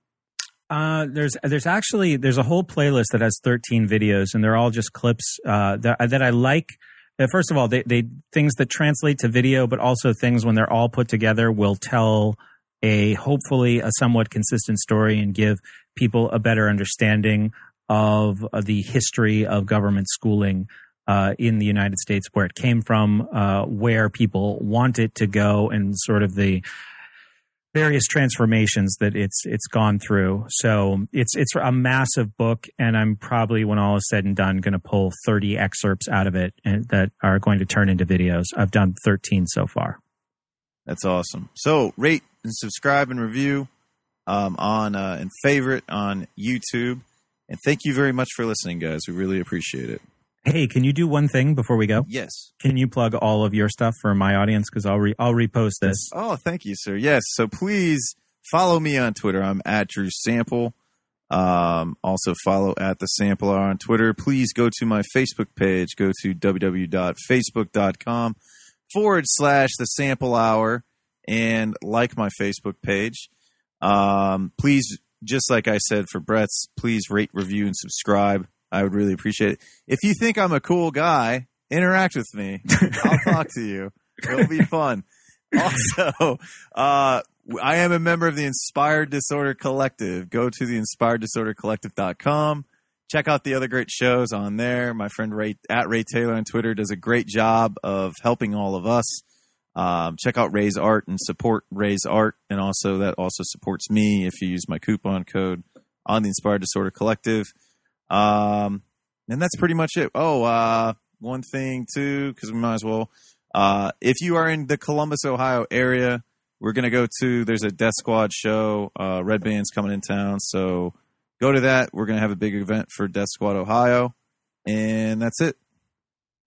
Uh, there's there's actually there's a whole playlist that has 13 videos, and they're all just clips uh, that that I like. Uh, First of all, they they things that translate to video, but also things when they're all put together will tell a hopefully a somewhat consistent story and give people a better understanding of uh, the history of government schooling uh, in the United States, where it came from, uh, where people want it to go, and sort of the various transformations that it's it's gone through. So it's it's a massive book, and I'm probably, when all is said and done, going to pull 30 excerpts out of it and that are going to turn into videos. I've done 13 so far. That's awesome. So rate and subscribe and review um, on uh, and favorite on YouTube. And thank you very much for listening, guys. We really appreciate it. Hey, can you do one thing before we go? Yes. Can you plug all of your stuff for my audience? Because I'll re- I'll repost this. Oh, thank you, sir. Yes. So please follow me on Twitter. I'm at Drew Sample. Um, also follow at the Sample Hour on Twitter. Please go to my Facebook page. Go to www.facebook.com forward slash the Sample Hour and like my Facebook page. Um, please, just like I said for Brett's, please rate, review, and subscribe. I would really appreciate it. If you think I'm a cool guy, interact with me. I'll talk to you. It'll be fun. Also, uh, I am a member of the Inspired Disorder Collective. Go to the inspireddisordercollective.com. Check out the other great shows on there. My friend Ray at Ray Taylor on Twitter does a great job of helping all of us. Um, check out Ray's art and support Ray's art, and also that also supports me if you use my coupon code on the Inspired Disorder Collective. Um, and that's pretty much it. Oh, uh, one thing too, because we might as well. Uh, if you are in the Columbus, Ohio area, we're gonna go to. There's a Death Squad show. Uh, Redban's coming in town, so go to that. We're gonna have a big event for Death Squad Ohio, and that's it.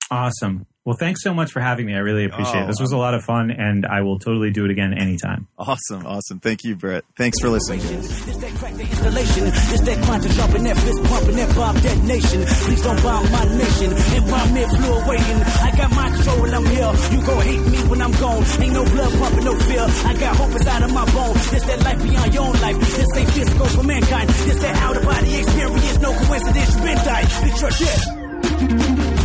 Awesome. Well, thanks so much for having me. I really appreciate Oh, it. This was a lot of fun, and I will totally do it again anytime. Awesome, awesome. Thank you, Brett. Thanks for listening. This that crack the installation. This that quantum jumping, that fist pumping, that bomb detonation. Please don't bomb my nation. And bomb it flew away. And I got my control, I'm here. You gon' hate me when I'm gone. Ain't no blood pumping, no fear. I got hope inside of my bones. This that life beyond your own life. This ain't physical for mankind. This that out of body experience. No coincidence, you been died. It's your shit.